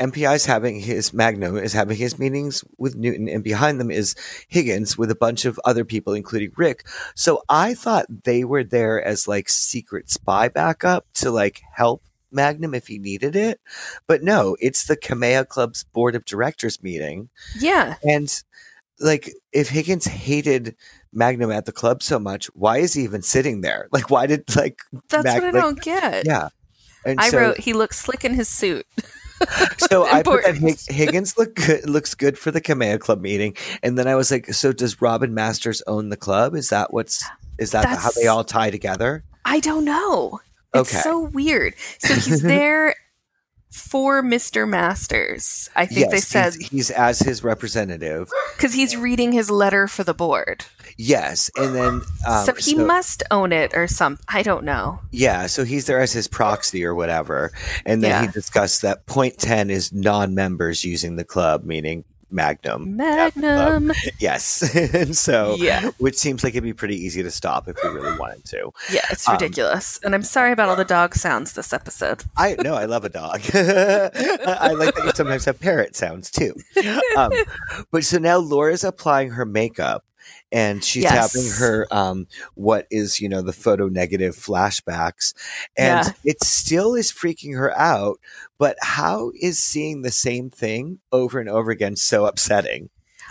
MPI is having his Magnum is having his meetings with Newton, and behind them is Higgins with a bunch of other people, including Rick. So I thought they were there as like secret spy backup to like help Magnum if he needed it. But no, it's the Kamea Club's board of directors meeting. Yeah. And like, if Higgins hated Magnum at the club so much, why is he even sitting there? Like, why did like That's Mag- what I like- don't get. yeah? And I so, wrote he looks slick in his suit. so I put that Hig- Higgins look good, looks good for the Kamea Club meeting, and then I was like, so does Robin Masters own the club? Is that what's is that how they all tie together? I don't know. It's Okay. so weird. So he's there for Mr. Masters. I think they said he's, he's as his representative. because he's reading his letter for the board. Yes, and then um, so he must own it or some. I don't know. Yeah, so he's there as his proxy or whatever. And then he Yeah. discussed that point 10 is non members using the club, meaning Magnum. Magnum. Um, yes. and so, Yeah. which seems like it'd be pretty easy to stop if we really wanted to. Yeah, it's Um, ridiculous. and I'm sorry about all the dog sounds this episode. I know. I love a dog. I, I like that you sometimes have parrot sounds too. Um, but so now Laura's applying her makeup and she's Yes. having her um, what is you know the photo negative flashbacks, and Yeah. it still is freaking her out. But how is seeing the same thing over and over again so upsetting?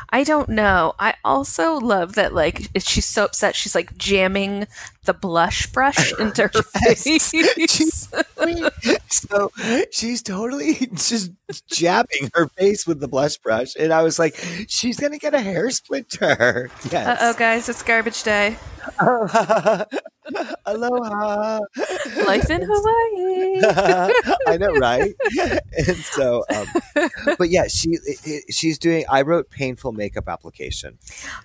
I don't know. I also love that like she's so upset she's like jamming the blush brush into her Yes. face. so she's totally just jabbing her face with the blush brush, and I was like, she's gonna get a hair splinter. Yes. Uh oh guys, it's garbage day. Aloha. Life in Hawaii. I know, right? And so, um, but yeah, she she's doing. I wrote painful makeup application,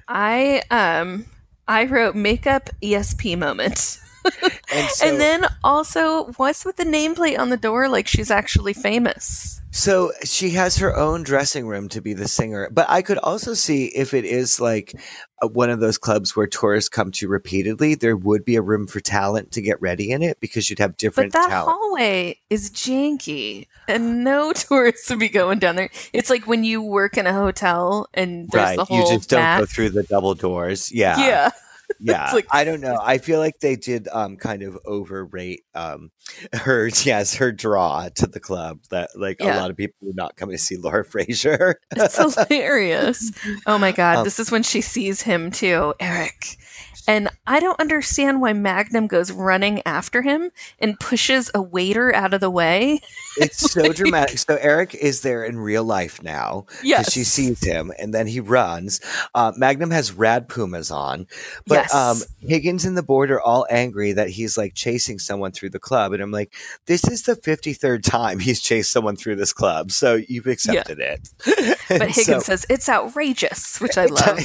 I um I wrote makeup ESP moment. and so and then also what's with the nameplate on the door like she's actually famous. so she has her own dressing room to be the singer. But I could also see if it is like one of those clubs where tourists come to repeatedly, there would be a room for talent to get ready in it because you'd have different. But that talent. hallway is janky and no tourists would be going down there. It's like when you work in a hotel and there's Right, the whole you just don't go through the double doors. Yeah, yeah. yeah like- i don't know i feel like they did um kind of overrate um her yes her draw to the club that like a lot of people would not coming to see laura frazier It's hilarious. Oh my god, Um, this is when she sees him too, Eric. And I don't understand why Magnum goes running after him and pushes a waiter out of the way. it's so dramatic so eric is there in real life now Yes. she sees him and then he runs uh, magnum has rad pumas on but Yes. um higgins and the board are all angry that he's like chasing someone through the club and i'm like this is the 53rd time he's chased someone through this club so you've accepted it But Higgins so- says it's outrageous, which I love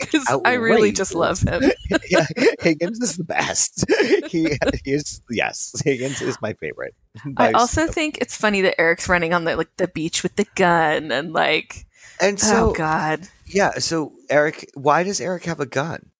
because I really just love him. yeah, Higgins is the best. He, he is yes, Higgins is my favorite. I also think it's funny that Eric's running on the like the beach with the gun and like and so oh god, yeah, so Eric, why does Eric have a gun?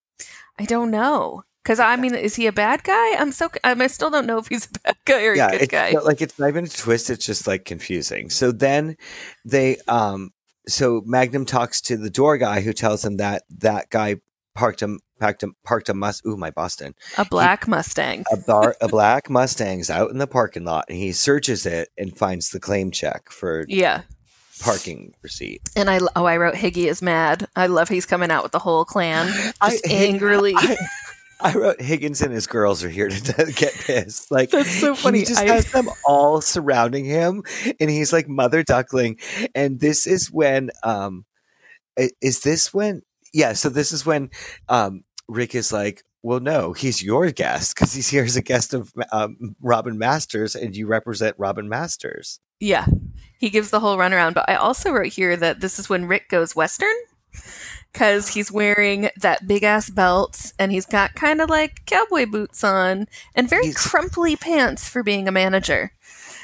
I don't know. Because I mean, is he a bad guy? I'm so I, mean, I still don't know if he's a bad guy or a good guy. like it's not even a twist. It's just like confusing. So then they um so Magnum talks to the door guy who tells him that that guy parked him parked him parked a must. Ooh, my Boston. A black Mustang. a bar a black Mustang's out in the parking lot and he searches it and finds the claim check for Yeah. parking receipt. And I oh I wrote Higgy is mad. I love he's coming out with the whole clan I- just angrily. I, I wrote Higgins and his girls are here to get pissed. Like That's so funny. He just I- has them all surrounding him, and he's like mother duckling. And this is when, um, is this when? Yeah. So this is when, um, Rick is like, well, no, he's your guest because he's here as a guest of um, Robin Masters, and you represent Robin Masters. yeah. He gives the whole runaround. But I also wrote here that this is when Rick goes Western. Because he's wearing that big ass belt and he's got kind of like cowboy boots on and very He's- crumply pants for being a manager.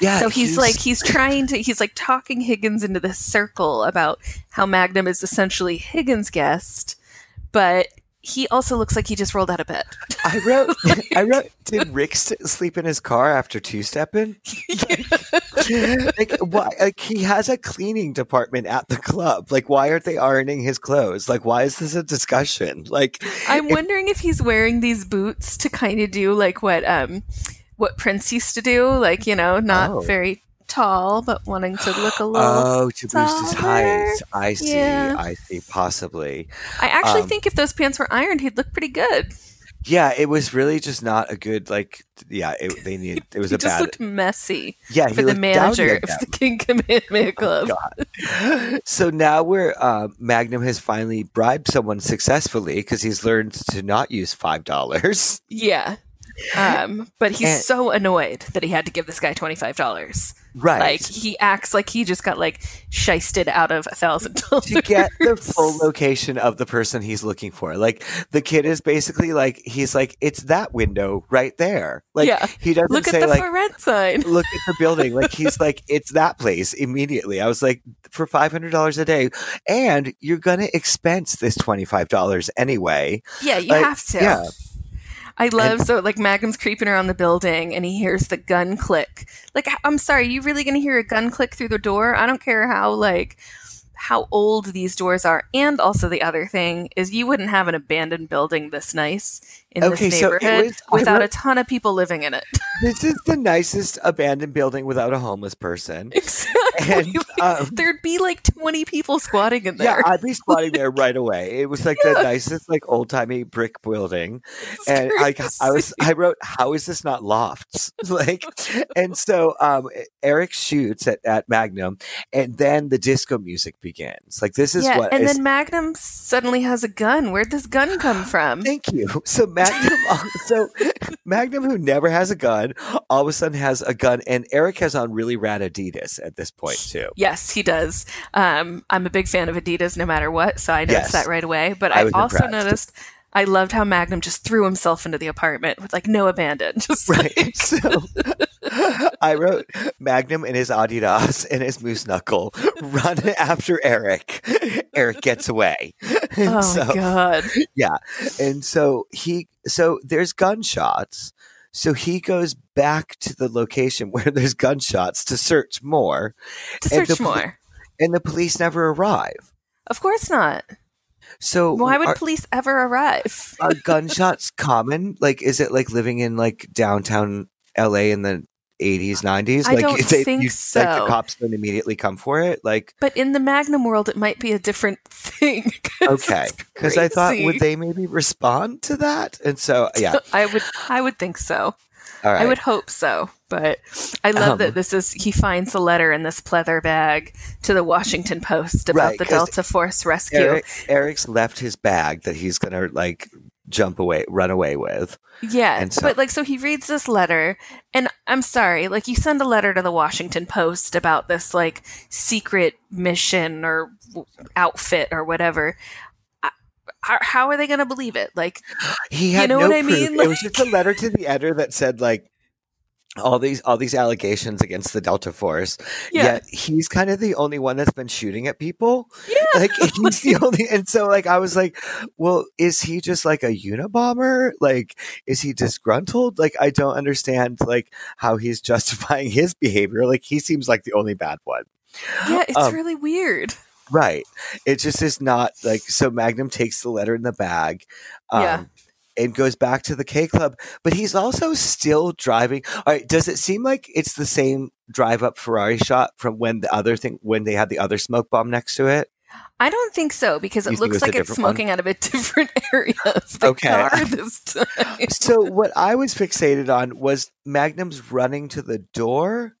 Yeah. so he's, like he's trying to he's like talking Higgins into this circle about how Magnum is essentially Higgins' guest, but he also looks like he just rolled out of bed. I wrote, I wrote, did Rick sleep in his car after two stepping? like why like he has a cleaning department at the club like why aren't they ironing his clothes like why is this a discussion like I'm wondering if he's wearing these boots to kind of do like what um what Prince used to do, like you know, not Oh. very tall but wanting to look a little. oh to boost his height i see Yeah. i see possibly I actually um, think if those pants were ironed, he'd look pretty good. yeah it was really just not a good like yeah it, they need it was he a just bad looked messy yeah he for the manager of the King Kamehameha Club. God. so now we're uh, Magnum has finally bribed someone successfully because he's learned to not use five dollars. Yeah. Um, but he's And- so annoyed that he had to give this guy twenty five dollars. Right. Like he acts like he just got like shisted out of a thousand dollars to get the full location of the person he's looking for. Like the kid is basically like he's like it's that window right there. Like Yeah. he doesn't Look at say the like for rent sign. look at the building. Like he's like it's that place immediately. I was like for five hundred dollars a day, and you're gonna expense this twenty five dollars anyway. Yeah, you Like, have to. yeah. I love so like Magnum's creeping around the building and he hears the gun click. Like I'm sorry, you really gonna hear a gun click through the door? I don't care how like how old these doors are. And also the other thing is you wouldn't have an abandoned building this nice in Okay, this so neighborhood was- I without a ton of people living in it. This is the nicest abandoned building without a homeless person. exactly. And, um, There'd be like 20 people squatting in there. Yeah. I'd be squatting there right away. It was like the nicest, like old timey brick building. It's and like I was. I wrote, "How is this not lofts?" like, and so um, Eric shoots at, at Magnum, and then the disco music begins. Like this is yeah, what and is- then Magnum suddenly has a gun. Where'd this gun come from? Thank you. So Magnum, so Magnum, who never has a gun, all of a sudden has a gun, and Eric has on really rad Adidas at this point too. Yes, he does. Um, I'm a big fan of Adidas no matter what, so I noticed Yes. that right away. But I I, also impressed. noticed I loved how Magnum just threw himself into the apartment with like no abandon. Just Right. like- So I wrote Magnum and his Adidas and his moose knuckle run after Eric. Eric gets away. And oh so, god. and so he so there's gunshots. So he goes back to the location where there's gunshots to search more, To And the search more. and the police never arrive. Of course not. So Why would are, police ever arrive? are gunshots common? Like, is it like living in like downtown LA in the 80s, 90s? I like, don't they, think you, Like so. the cops don't immediately come for it. Like, But in the Magnum world, it might be a different thing. okay, because I thought would they maybe respond to that? And so, yeah, I would. I would think so. Right. I would hope so, but I love Um, that this is he finds a letter in this pleather bag to the Washington Post about Right, the Delta Force rescue. Eric, Eric's left his bag that he's gonna like jump away, run away with. yeah, so- but like so he reads this letter, and I'm sorry, like you send a letter to the Washington Post about this like secret mission or outfit or whatever. I- How, how are they going to believe it? Like, He had know no what I proof. mean? it was just a letter to the editor that said like all these all these allegations against the Delta Force. yeah, Yet he's kind of the only one that's been shooting at people. yeah, Like he's the only, and so like I was like, well, is he just like a Unabomber? Like, is he disgruntled? Like, I don't understand like how he's justifying his behavior. Like, he seems like the only bad one. yeah. It's um, really weird. Right. It just is not like so. Magnum takes the letter in the bag. Um, Yeah. And goes back to the K Club, but he's also still driving. All right, does it seem like it's the same drive up Ferrari shot from when the other thing when they had the other smoke bomb next to it? I don't think so because it it looks was like it's different one? smoking out of a different area of the Okay. car this time. so what I was fixated on was Magnum's running to the door,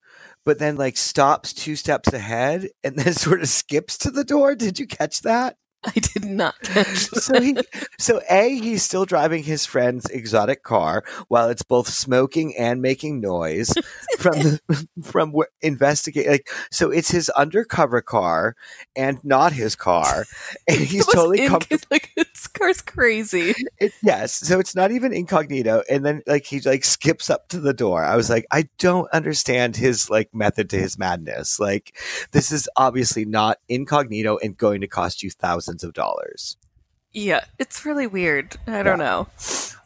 but then like stops two steps ahead and then sort of skips to the door. Did you catch that? I did not catch So he, so a he's still driving his friend's exotic car while it's both smoking and making noise from the, from where investigate like so it's his undercover car and not his car and he's totally in- comfortable. Like this car's crazy. It, yes, so it's not even incognito, and then like he like skips up to the door. I was like, I don't understand his like method to his madness. Like, this is obviously not incognito and going to cost you thousands of dollars. Yeah, it's really weird. I don't know.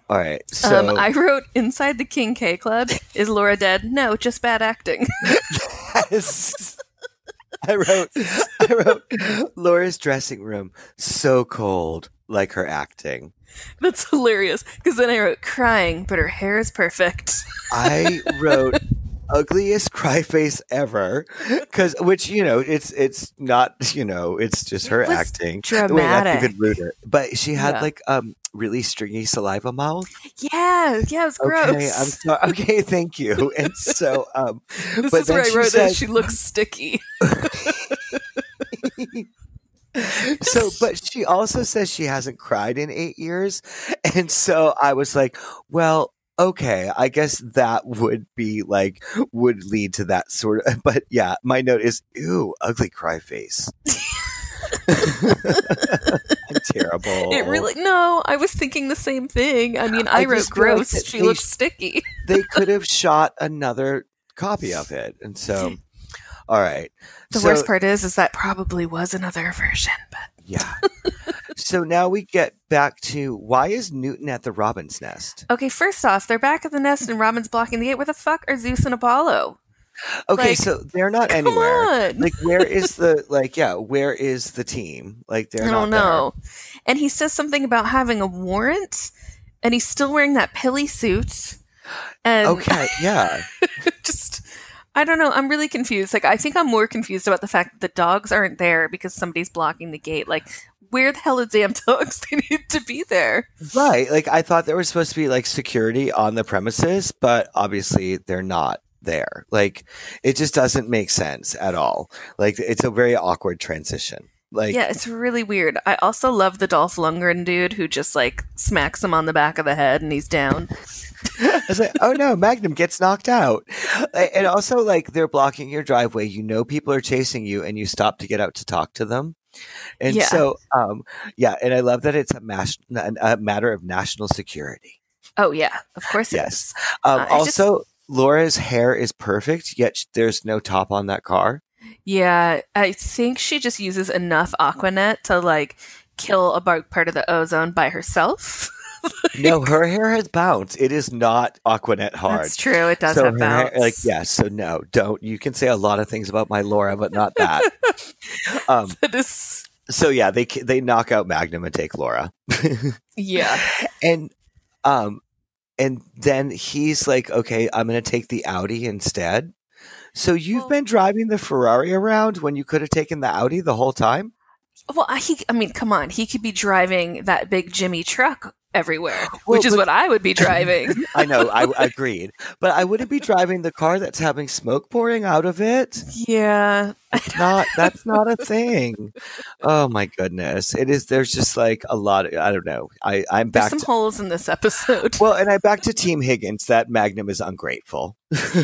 All right, so um, I wrote inside the King K Club. Is Laura dead? No, just bad acting. yes. I wrote, I wrote, Laura's dressing room so cold, like her acting. That's hilarious. Because then I wrote crying, but her hair is perfect. I wrote ugliest cry face ever because which you know it's it's not you know it's just her It acting Wait, Dramatic. that's even ruder but she had Yeah. like um really stringy saliva mouth Yeah, yeah, it was gross. okay i'm sorry okay thank you and so um this but is where I wrote said- that she looks sticky. so but she also says she hasn't cried in eight years and so i was like well okay, I guess that would be like would lead to that sort of. But yeah, my note is ew, ugly cry face. I'm terrible. It really no. I was thinking the same thing. I mean, I, I wrote feel like gross. she they looks sticky. they could have shot another copy of it, and so all right. The so, worst part is, is that probably was another version, but yeah. So now we get back to why is Newton at the robin's nest? okay. First off, they're back at the nest, and Robin's blocking the gate. Where the fuck are Zeus and Apollo? Okay, Like, so they're not anywhere. on. Like where is the like yeah, where is the team? Like they're I not don't know. And he says something about having a warrant, and he's still wearing that pilly suit. And. Okay, yeah. just I don't know. I'm really confused. Like I think I'm more confused about the fact that the dogs aren't there because somebody's blocking the gate. Like where the hell damn dogs? They need to be there. Right. Like I thought there was supposed to be like security on the premises, but obviously they're not there. Like it just doesn't make sense at all. Like it's a very awkward transition. Like yeah, it's really weird. I also love the Dolph Lundgren dude who just like smacks him on the back of the head and he's down. I was like, oh no, Magnum gets knocked out. And also, like, they're blocking your driveway. You know, people are chasing you, and you stop to get out to talk to them. And Yeah. so, um, yeah, and I love that it's a, mas- a matter of national security. Oh yeah, of course. it Yes. Um, just- also, Laura's hair is perfect, yet there's no top on that car. Yeah, I think she just uses enough Aquanet to like kill a part of the ozone by herself. No, her hair has bounce. It is not Aquanet hard. That's true. It does so have her hair- bounce. like yes, so no, don't. You can say a lot of things about my Laura, but not that. um, It is. so yeah, they they knock out Magnum and take Laura. Yeah. and um and then he's like okay i'm gonna take the audi instead so you've Well- been driving the ferrari around when you could have taken the audi the whole time Well, I- he. I mean, come on. He could be driving that big Jimmy truck everywhere, Well, which is but- what I would be driving. i know i I agreed but i wouldn't be driving the car that's having smoke pouring out of it yeah. It's not that's not a thing oh my goodness it is there's just like a lot of, i don't know i i'm There's back some to holes in this episode. well and i'm back to team higgins that magnum is ungrateful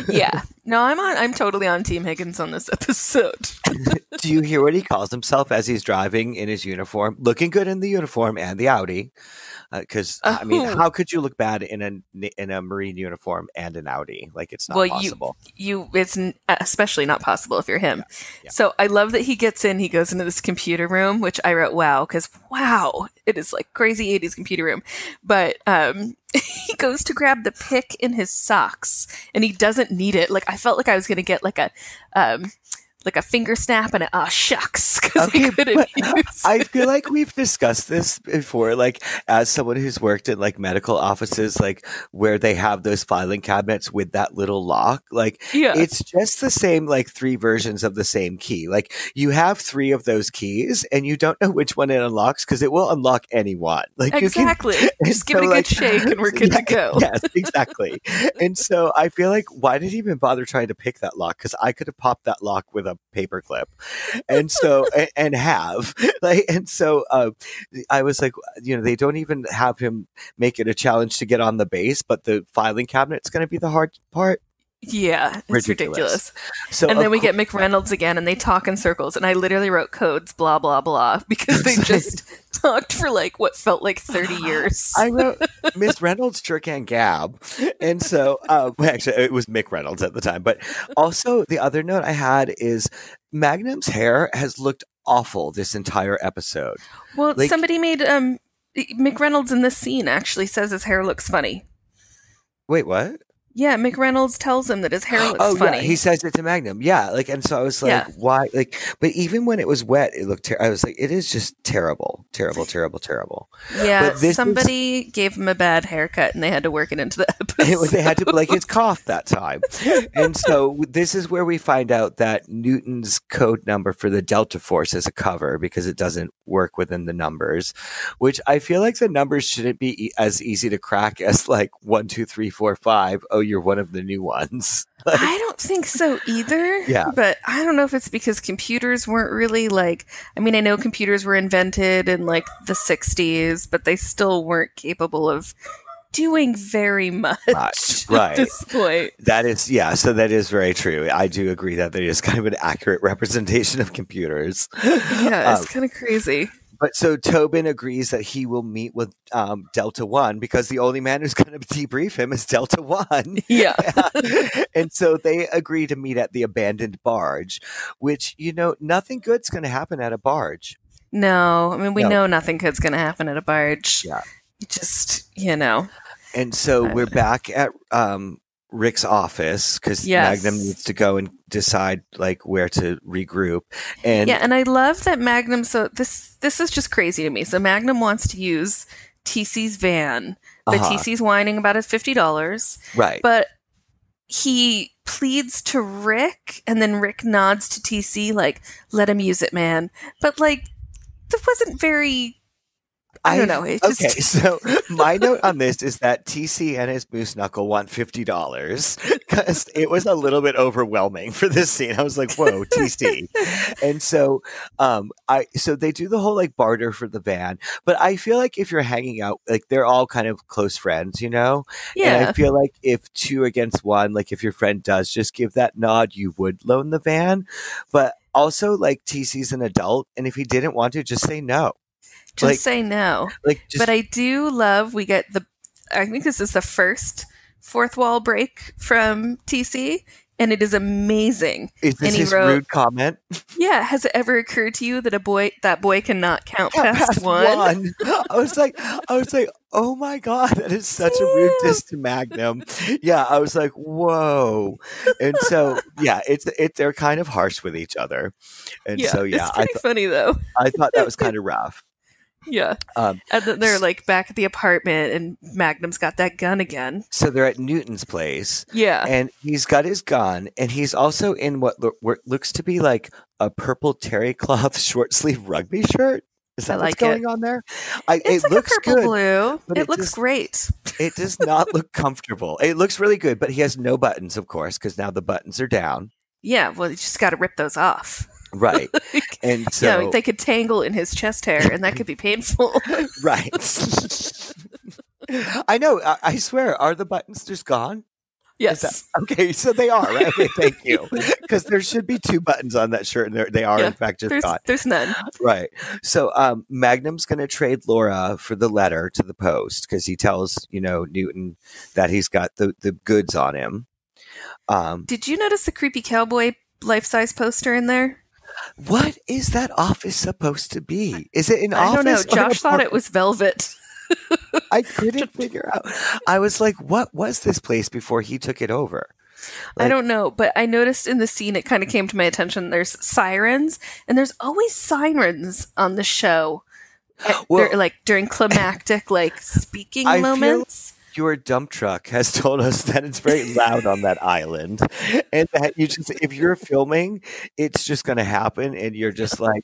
yeah. No, I'm on. I'm totally on Team Higgins on this episode. Do you hear what he calls himself as he's driving in his uniform, looking good in the uniform and the Audi? Because I mean, Oh. how could you look bad in a in a marine uniform and an Audi? Like it's not Well, you- possible. you it's n- especially not possible if you're him. Yeah. So I love that he gets in, he goes into this computer room, which I wrote wow cuz wow, it is like crazy 80s computer room. But um he goes to grab the pick in his socks and he doesn't need it. Like I felt like I was going to get like a um like a finger snap and a oh shucks Okay, I feel like we've discussed this before, like as someone who's worked in like medical offices, like where they have those filing cabinets with that little lock. Like Yeah. it's just the same, like three versions of the same key. Like you have three of those keys, and you don't know which one it unlocks because it will unlock any one. Like you can Exactly. Just give so, it a like- good shake and we're good Yeah, to go. Yes, exactly. and so I feel like why did he even bother trying to pick that lock? Because I could have popped that lock with a paper clip, and so and, and have like and so uh, I was like, you know, they don't even have him make it a challenge to get on the base, but the filing cabinet's going to be the hard part. Yeah, it's Ridiculous. ridiculous. So and then we cour- get MacReynolds again, and they talk in circles. And I literally wrote codes, blah blah blah, because they just talked for like what felt like thirty years. I wrote Miss Reynolds jerk and gab. And so, um, actually, it was Mick Reynolds at the time. But also, the other note I had is Magnum's hair has looked awful this entire episode. well, like- somebody made um MacReynolds in this scene actually says his hair looks funny. Wait, what? Yeah, MacReynolds tells him that his hair looks oh, funny. yeah. He says it to Magnum. Yeah. Like, and so I was like, Yeah. why? Like, but even when it was wet, it looked, ter- I was like, it is just terrible, terrible, terrible, terrible. yeah, but this is- somebody gave him a bad haircut, and they had to work it into the episode. They had to like his cough that time. And so this is where we find out that Newton's code number for the Delta Force is a cover because it doesn't work within the numbers, which I feel like the numbers shouldn't be e- as easy to crack as like one, two, three, four, five. Oh, you're one of the new ones. Like, I don't think so either. Yeah. But I don't know if it's because computers weren't really like I mean, I know computers were invented in like the 60s, but they still weren't capable of doing very much, Much, right. at this point. That is, yeah. So that is very true. I do agree that that is kind of an accurate representation of computers. Yeah, it's Um, kind of crazy. But so Tobin agrees that he will meet with um, Delta One because the only man who's going to debrief him is Delta One. Yeah. and so they agree to meet at the abandoned barge, which, you know, nothing good's going to happen at a barge. No, I mean we No. know nothing good's going to happen at a barge. Yeah. Just, you know. And so we're back at um, Rick's office because Yes. Magnum needs to go and decide like where to regroup. And yeah, and I love that Magnum so this this is just crazy to me. So Magnum wants to use TC's van, but Uh-huh. TC's whining about his $50, right, but he pleads to Rick and then Rick nods to TC like let him use it, man. But like that wasn't very I don't know. It just okay, so my note on this is that TC and his moose knuckle want fifty dollars because it was a little bit overwhelming for this scene. I was like, "Whoa, TC!" and so, um, I so they do the whole like barter for the van, but I feel like if you're hanging out, like they're all kind of close friends, you know. Yeah. And. I feel like if two against one, like if your friend does just give that nod, you would loan the van. But also, like TC's an adult, and if he didn't want to, just say no. Just like- say no. Like, just but I do love we get the I think this is the first fourth wall break from TC and it is amazing. is this and he his wrote- rude comment? Yeah, has it ever occurred to you that a boy that boy cannot count Count past, one? I was like, I was like, oh my god, that is such a rude diss to Magnum. Yeah, I was like, whoa. And so, yeah, it's it. They're kind of harsh with each other, and Yeah, so yeah, it's I th- funny though. I thought that was kind of rough. Yeah, Um, and then they're like back at the apartment, and Magnum's got that gun again. so they're at Newton's place, Yeah, and he's got his gun, and he's also in what, lo- what looks to be like a purple terry cloth short sleeve rugby shirt. Is I that what's like it. going on there? I, it's it like looks a purple good. blue. It, it looks just- great. It does not look comfortable. It looks really good, but he has no buttons, of course, because now the buttons are down. Yeah, well, you just got to rip those off. Right. And so, yeah, they could tangle in his chest hair, and that could be painful. right. I know. I, I swear, are the buttons just gone? Yes. that- okay, so they are. Right? Okay, thank you. Because there should be two buttons on that shirt, and they are, Yeah, in fact, just There's, gone. there's none. Right. So um, Magnum's going to trade Laura for the letter to the post because he tells, you know, Newton that he's got the, the goods on him. Um, Did you notice the creepy cowboy life size poster in there? What is that office supposed to be? Is it an I office? don't know. Josh thought it was velvet. I couldn't figure out. I was like, what was this place before he took it over? I don't know, but I noticed in the scene it kind of came to my attention. There's sirens, and there's always sirens on the show. Well- like during climactic, like speaking I moments. Your dump truck has told us that it's very loud on that island, and that you just, if you're filming, it's just going to happen, and you're just like,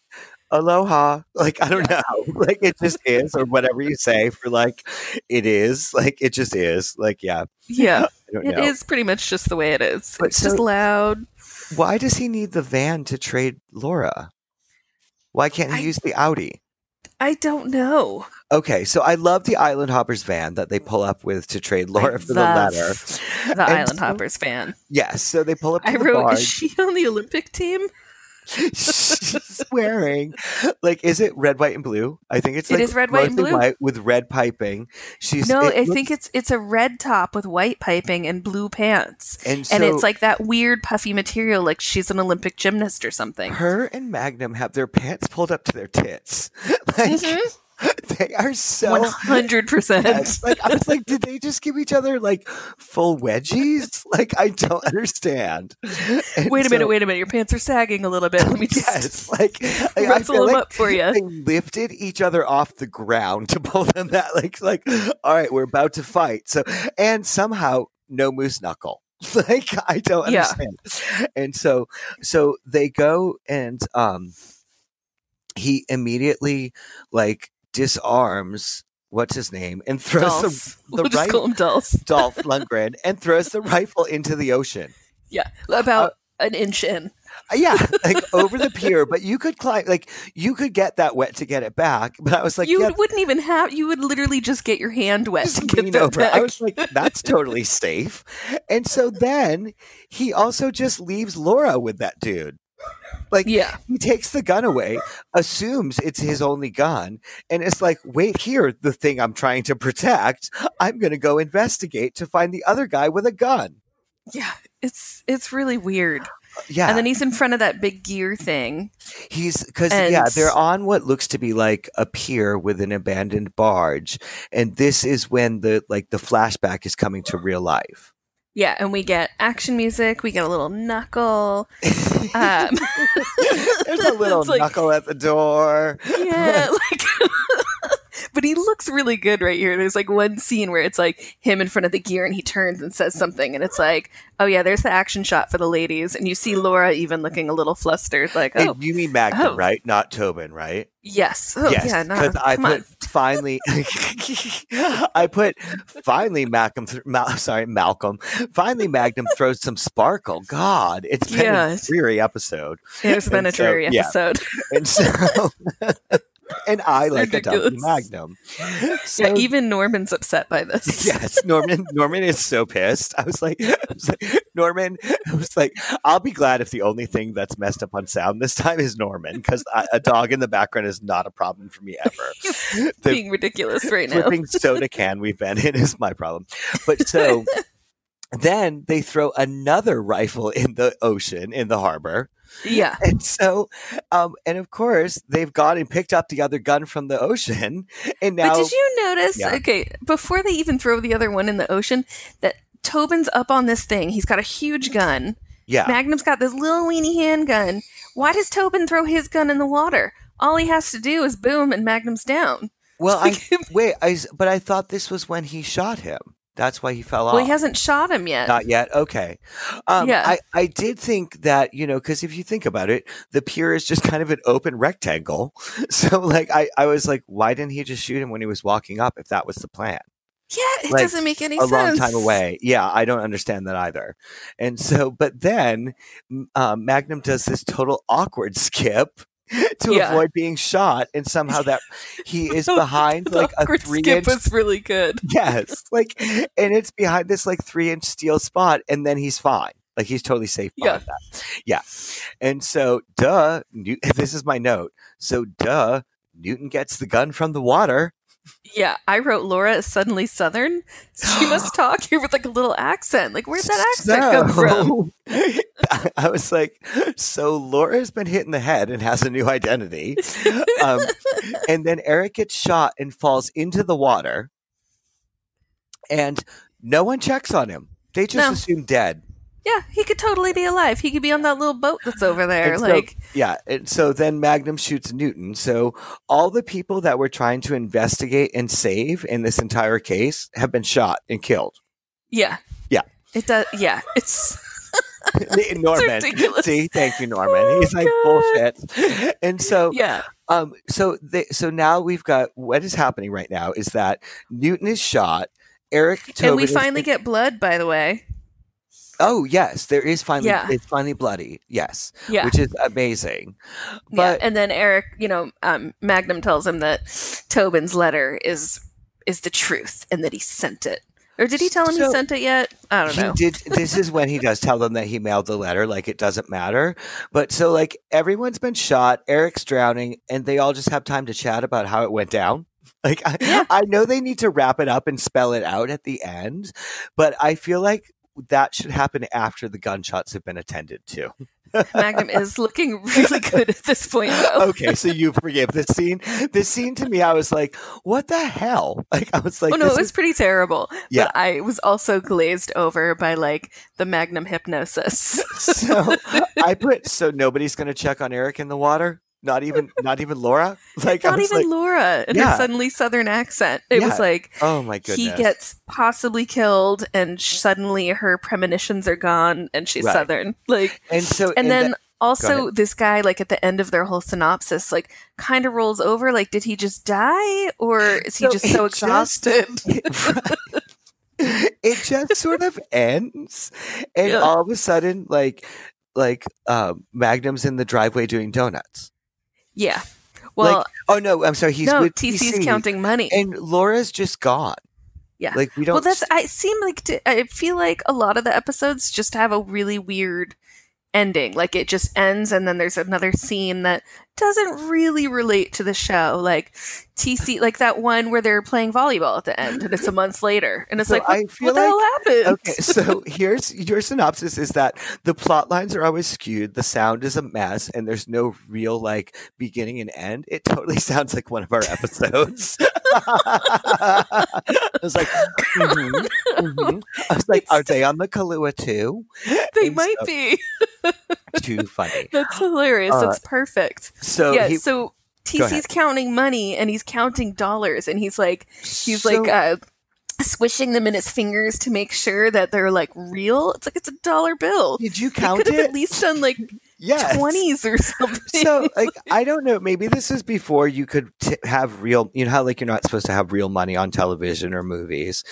aloha. Like, I don't know. Like, it just is, or whatever you say for like, it is. Like, it just is. Like, yeah. Yeah, it know. is pretty much just the way it is. But it's just loud. Why does he need the van to trade Laura? Why can't he I- use the Audi? I don't know. Okay, so I love the Island Hoppers van that they pull up with to trade Laura for the letter. The And Island so- Hoppers fan. Yes, so they pull up to I the wrote, barge. is she on the Olympic team? She's wearing like is it red, white, and blue? I think it's It like is red, white, and blue. white with red piping. She's No, I looks- think it's it's a red top with white piping and blue pants. and, so and it's like that weird puffy material like she's an Olympic gymnast or something. her and Magnum have their pants pulled up to their tits. Like Mhm. they are so One hundred percent. Like I was like, did they just give each other like full wedgies? Like I don't understand. And Wait a minute, wait a minute. Your pants are sagging a little bit. Let me just Yes, like rustle them like up for you. they lifted each other off the ground to pull them that like like all right, we're about to fight. So and somehow no moose knuckle. Like I don't Yeah. understand. And so so they go and um he immediately like disarms what's his name and throws the Dolph. the we'll just right- call him Dolph. Dolph Lundgren and throws the rifle into the ocean. Yeah, about uh, an inch in. Uh, yeah, like over the pier, but you could climb, like you could get that wet to get it back. But I was like, you yeah, wouldn't even have. You would literally just get your hand wet to get that over. back. I was like, that's totally safe. And so then he also just leaves Laura with that dude. Like yeah, he takes the gun away, assumes it's his only gun, and it's like, wait here, the thing I'm trying to protect. I'm going to go investigate to find the other guy with a gun. yeah. It's it's really weird. Uh, yeah, And then he's in front of that big gear thing. he's because yeah, they're on what looks to be like a pier with an abandoned barge, and this is when the like the flashback is coming to real life. Yeah, and we get action music. We get a little knuckle. Um, There's a little like- knuckle at the door. yeah, like. But he looks really good right here. There's like one scene where it's like him in front of the gear and he turns and says something, and it's like, oh yeah, there's the action shot for the ladies, and you see Laura even looking a little flustered, like, oh And you mean Magnum, Oh. right? Not Tobin, right? yes, oh yes, yeah, no, because I put on. finally. I put finally Malcolm. Th- Mal- sorry, Malcolm. Finally, Magnum throws some sparkle. God, it's been Yeah. a dreary episode, It's been a and so- dreary yeah. episode. and so. And I like a Dumpy. Magnum. So, yeah, even Norman's upset by this. yes, Norman. Norman is so pissed. I was like, I was like, Norman. I was like, I'll be glad if the only thing that's messed up on sound this time is Norman, because a dog in the background is not a problem for me ever. The being ridiculous right now. flipping soda can we've been in is my problem. But so then they throw another rifle in the ocean in the harbor. Yeah. And so, um, and of course, they've gone and picked up the other gun from the ocean. And now, but did you notice? Yeah. Okay, before they even throw the other one in the ocean, that Tobin's up on this thing. He's got a huge gun. yeah, Magnum's got this little weeny handgun. Why does Tobin throw his gun in the water? All he has to do is boom, and Magnum's down. well, I wait, I, but I thought this was when he shot him. That's why he fell off. Well, he hasn't shot him yet. Not yet. Okay. Um, Yeah. I, I did think that, you know, because if you think about it, the pier is just kind of an open rectangle. So, like, I, I was like, why didn't he just shoot him when he was walking up if that was the plan? yeah, it like, doesn't make any a sense. A long time away. Yeah, I don't understand that either. And so, but then um, Magnum does this total awkward skip to Yeah. avoid being shot, and somehow that he is behind like a three skip inch. was really good. Yes, like, and it's behind this like three inch steel spot, and then he's fine. Like he's totally safe Yeah. that. Yeah, and so duh. New- this is my note. So duh. Newton gets the gun from the water. Yeah, I wrote Laura is suddenly Southern. She must talk here with like a little accent. Like, where'd that accent come from? I was like, so Laura's been hit in the head and has a new identity. Um, and then Eric gets shot and falls into the water. And no one checks on him. They just No. assume dead. Yeah, he could totally be alive. He could be on that little boat that's over there. And so- like, Yeah. And so then Magnum shoots Newton. So all the people that were trying to investigate and save in this entire case have been shot and killed. yeah, Yeah. it does. Yeah, it's Norman. ridiculous. See, thank you, Norman. Oh, He's like God. bullshit. And so yeah, Um, so they, so now we've got what is happening right now is that Newton is shot. Eric Tobin and we is- finally get blood. By the way, oh yes, there is finally Yeah. it's finally bloody. Yes, yeah, which is amazing. yeah. But And then Eric, you know, um, Magnum tells him that Tobin's letter is is the truth and that he sent it. Or did he tell him So- he sent it yet? I don't he know. did. This is when he does tell them that he mailed the letter. Like it doesn't matter. But so like everyone's been shot. Eric's drowning, and they all just have time to chat about how it went down. Like I, Yeah. I know they need to wrap it up and spell it out at the end, but I feel like that should happen after the gunshots have been attended to. Magnum is looking really good at this point, though. okay, so you forgive this scene. This scene to me, I was like, "What the hell?" Like I was like, oh no, it was is- pretty terrible. Yeah. But I was also glazed over by like the Magnum hypnosis. so I put so nobody's gonna check on Eric in the water. Not even, not even Laura. Like Not even like, Laura and Yeah. her suddenly southern accent. It Yeah. was like oh my goodness. he gets possibly killed and sh- suddenly her premonitions are gone and she's Right. southern. Like and so and then that- also this guy like at the end of their whole synopsis like kind of rolls over like did he just die or is he So just so it just- exhausted? Right. it just sort of ends and Yeah. all of a sudden like like uh, Magnum's in the driveway doing donuts. Yeah. Well, like, oh no, I'm sorry. He's no, with TC's TC, counting money. and Laura's just gone. Yeah. like we don't. well, that's. I seem like to, I feel like a lot of the episodes just have a really weird ending. Like it just ends, and then there's another scene that doesn't really relate to the show. Like TC, like that one where they're playing volleyball at the end, and it's a month later, and it's So like, what, I feel what the hell happened? Okay, so here's your synopsis is that the plot lines are always skewed, the sound is a mess, and there's no real like beginning and end. It totally sounds like one of our episodes. I was like, mhm, mhm. I was like, are they on the Kahlua too? they And might so- be. Too funny. That's hilarious. Uh, That's perfect. So yeah. he, so. TC's counting money, and he's counting dollars, and he's like, he's so- like uh, swishing them in his fingers to make sure that they're like real. It's like it's a dollar bill. did you count could have it? at least done like yes. twenties or something. so like i don't know maybe this is before you could t- have real you know how like you're not supposed to have real money on television or movies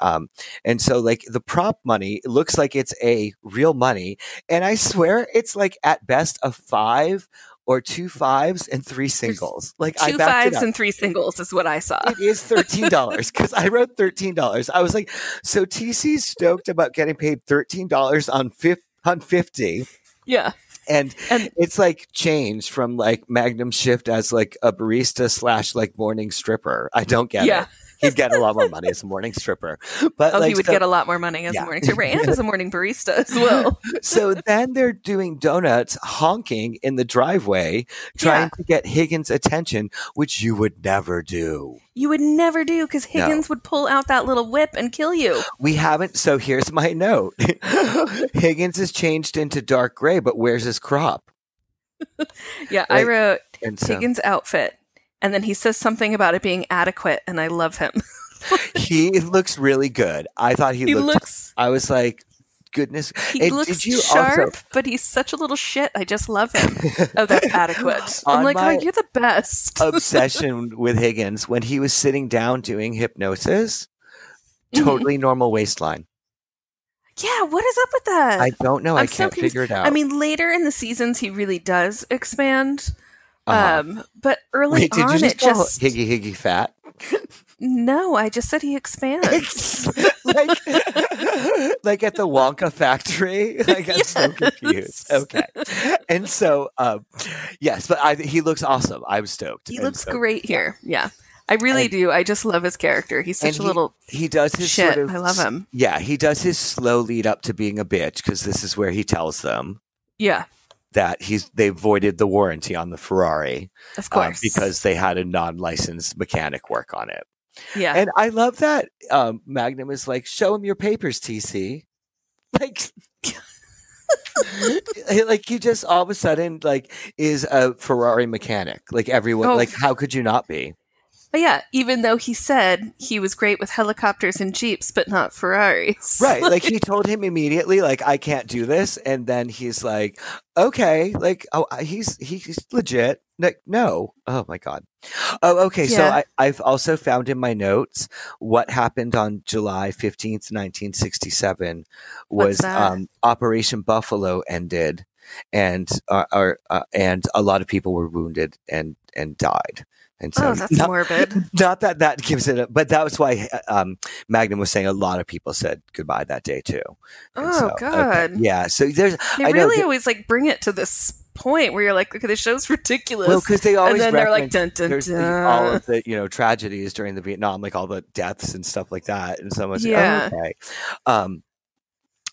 um and so like the prop money looks like it's a real money and i swear it's like at best a five or two fives and three singles like i Two backed fives it up. and three singles is what I saw. it is thirteen dollars because I wrote thirteen dollars. I was like, so TC's stoked about getting paid thirteen dollars on fif- on fifty, Yeah, and and it's like changed from like Magnum shift as like a barista slash like morning stripper. I don't get yeah. it. He'd get a lot more money as a morning stripper, but Oh, like he would so, get a lot more money as Yeah. a morning stripper and as a morning barista as well. so then they're doing donuts, honking in the driveway, trying Yeah. to get Higgins' attention, which you would never do. You would never do because No. Higgins would pull out that little whip and kill you. We haven't. So here's my note: Higgins is changed into dark gray, but where's his crop? Yeah, I wrote so Higgins' outfit, and then he says something about it being adequate, and I love him. he looks really good. I thought he, He looked. looks I was like, goodness. he And looks did you sharp, also- but he's such a little shit. I just love him. oh, that's adequate. I'm like, oh, you're the best. obsession with Higgins when he was sitting down doing hypnosis. Totally normal waistline. yeah, what is up with that? I don't know. I I'm so can't confused. figure it out. I mean, later in the seasons, he really does expand. Uh-huh. Um, but early Wait, on, just it just Higgy Higgy fat? no. I just said he expands. like, like at the Wonka factory. Like I'm so confused. Okay, and so um, yes, but I, he looks awesome. I'm stoked. he And looks so great here. Yeah, I really And- do. I just love his character. He's such a he- little He does his shit. sort of I love him. Yeah, he does his slow lead up to being a bitch because this is where he tells them Yeah, that he's they voided the warranty on the Ferrari of um, course. because they had a non-licensed mechanic work on it. yeah, And I love that um, Magnum is like, "Show him your papers, TC." Like, like he just all of a sudden like is a Ferrari mechanic. Like everyone, Oh. like how could you not be? But yeah. Even though he said he was great with helicopters and jeeps, but not Ferraris. Right. Like he told him immediately, like, I can't do this. And then he's like, okay, like, oh, he's, he's legit. Like, no. Oh my God. Oh, okay. So I, I've also found in my notes what happened on July 15th, 1967 was um, Operation Buffalo ended and, uh, uh, and a lot of people were wounded and, and died. And so oh, that's not, morbid. not that that gives it, a, but that was why uh, um, Magnum was saying a lot of people said goodbye that day too. And Oh so, okay, God. yeah. So there's They I know really always like bring it to this point where you're like, okay, the show's ridiculous. well because they always and then they're like, reference dun dun the- all of the you know tragedies during the Vietnam, like all the deaths and stuff like that, and so much. Yeah. okay. Um,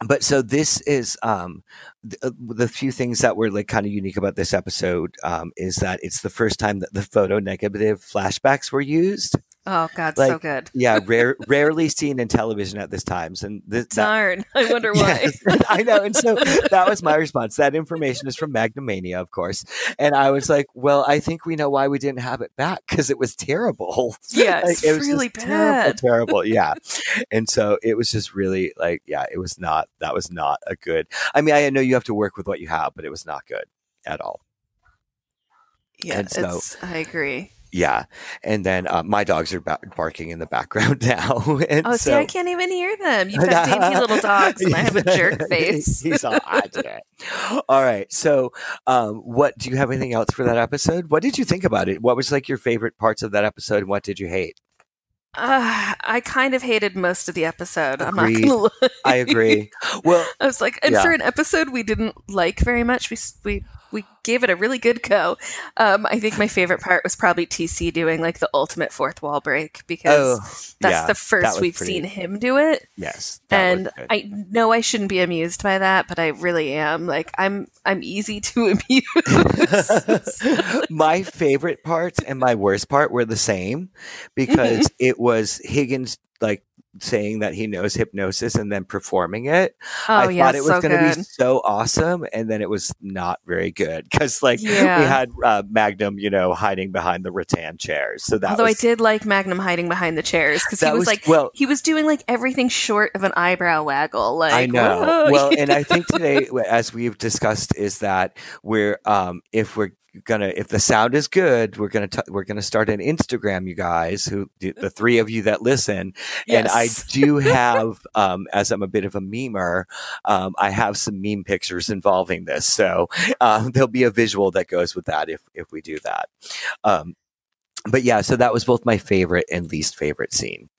but so this is um, the, uh, the few things that were like kind of unique about this episode um, is that it's the first time that the photo negative flashbacks were used. Oh God, so good. Yeah, rare, rarely seen in television at this times, and this, that, Darn. I wonder why. Yes, I know. And so that was my response. That information is from Magnumania, of course. And I was like, well, I think we know why we didn't have it back because it was terrible. Yeah, it's Like, was really just terrible, terrible. Yeah. And so it was just really like, yeah, it was not, that was not a good, I mean, I know you have to work with what you have, but it was not good at all. Yeah, so- it's, I agree. Yeah, and then uh, my dogs are ba- barking in the background now. and Oh, see, I can't even hear them. You've got dainty little dogs, and I have a jerk face. He's all I did it. All right. So, um, what do you have anything else for that episode? What did you think about it? What was like your favorite parts of that episode, and what did you hate? Uh, I kind of hated most of the episode. I'm not gonna lie. I agree. Well, I was like, and Yeah. for an episode we didn't like very much, we we we gave it a really good go. Um, I think my favorite part was probably TC doing like the ultimate fourth wall break because oh, that's yeah, the first was we've pretty- seen him do it. Yes, and. I know I shouldn't be amused by that, but I really am. Like I'm I'm easy to amuse. my favorite parts and my worst part were the same because it was Higgins like saying that he knows hypnosis and then performing it. oh I yeah, thought it was so going to be so awesome, and then it was not very good because like Yeah. we had uh, Magnum, you know, hiding behind the rattan chairs. So that Although was, I did like Magnum hiding behind the chairs because he that was, like well. he was doing like everything short of an eyebrow waggle. Like I know. whoa. Well, and I think today, as we've discussed, is that we're um, if we're gonna if the sound is good, we're gonna t- we're gonna start an Instagram, you guys, who the, the three of you that listen, and I do have, um, as I'm a bit of a memer, um, I have some meme pictures involving this, so um, there'll be a visual that goes with that if if we do that. Um, but yeah, so that was both my favorite and least favorite scene,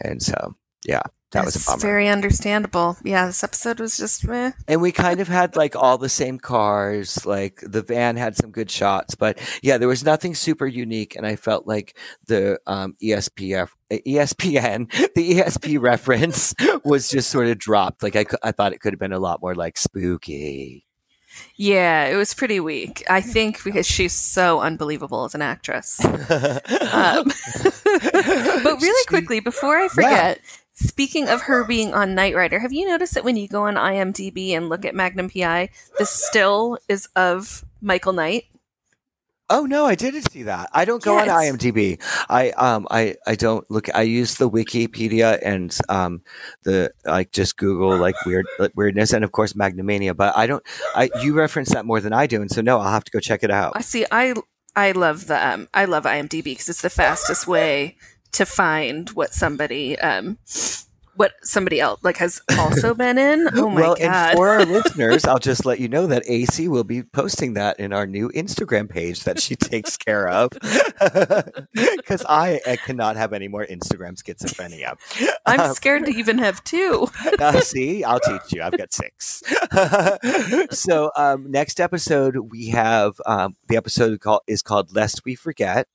and so yeah, that was a bummer. very understandable. Yeah, this episode was just meh. And we kind of had like all the same cars. Like the van had some good shots, but yeah, there was nothing super unique. And I felt like the um, ESPF, ESPN, the ESP reference was just sort of dropped. Like I, I thought it could have been a lot more like spooky. Yeah, it was pretty weak. I think because she's so unbelievable as an actress. Um, but really quickly, before I forget, speaking of her being on Knight Rider, have you noticed that when you go on IMDb and look at Magnum PI, the still is of Michael Knight? Oh no, I didn't see that. I don't go on IMDb. I um I I don't look. I use the Wikipedia and um the like just Google like weird weirdness and of course Magnumania. But I don't. I you reference that more than I do, and so no, I'll have to go check it out. I see. I I love the um, I love IMDb because it's the fastest way to find what somebody um what somebody else like has also been in. Oh my well, god! and for our listeners, I'll just let you know that AC will be posting that in our new Instagram page that she takes care of. Because I, I cannot have any more Instagram schizophrenia. I'm Um, scared to even have two. uh, see, I'll teach you. I've got six. so um, next episode we have um, the episode called is called "Lest We Forget."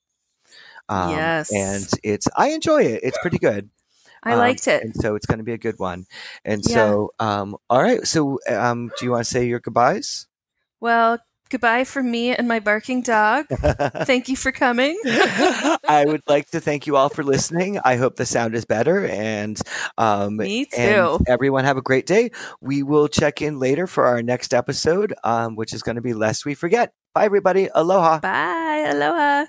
Um, Yes. and it's I enjoy it. It's pretty good. I Um, liked it. and so it's going to be a good one. And Yeah. so, um, all right. So, um, do you want to say your goodbyes? Well, goodbye from me and my barking dog. Thank you for coming. I would like to thank you all for listening. I hope the sound is better, and um, Me and too. everyone have a great day. We will check in later for our next episode, um, which is going to be lest we forget. Bye, everybody. Aloha. Bye. Aloha.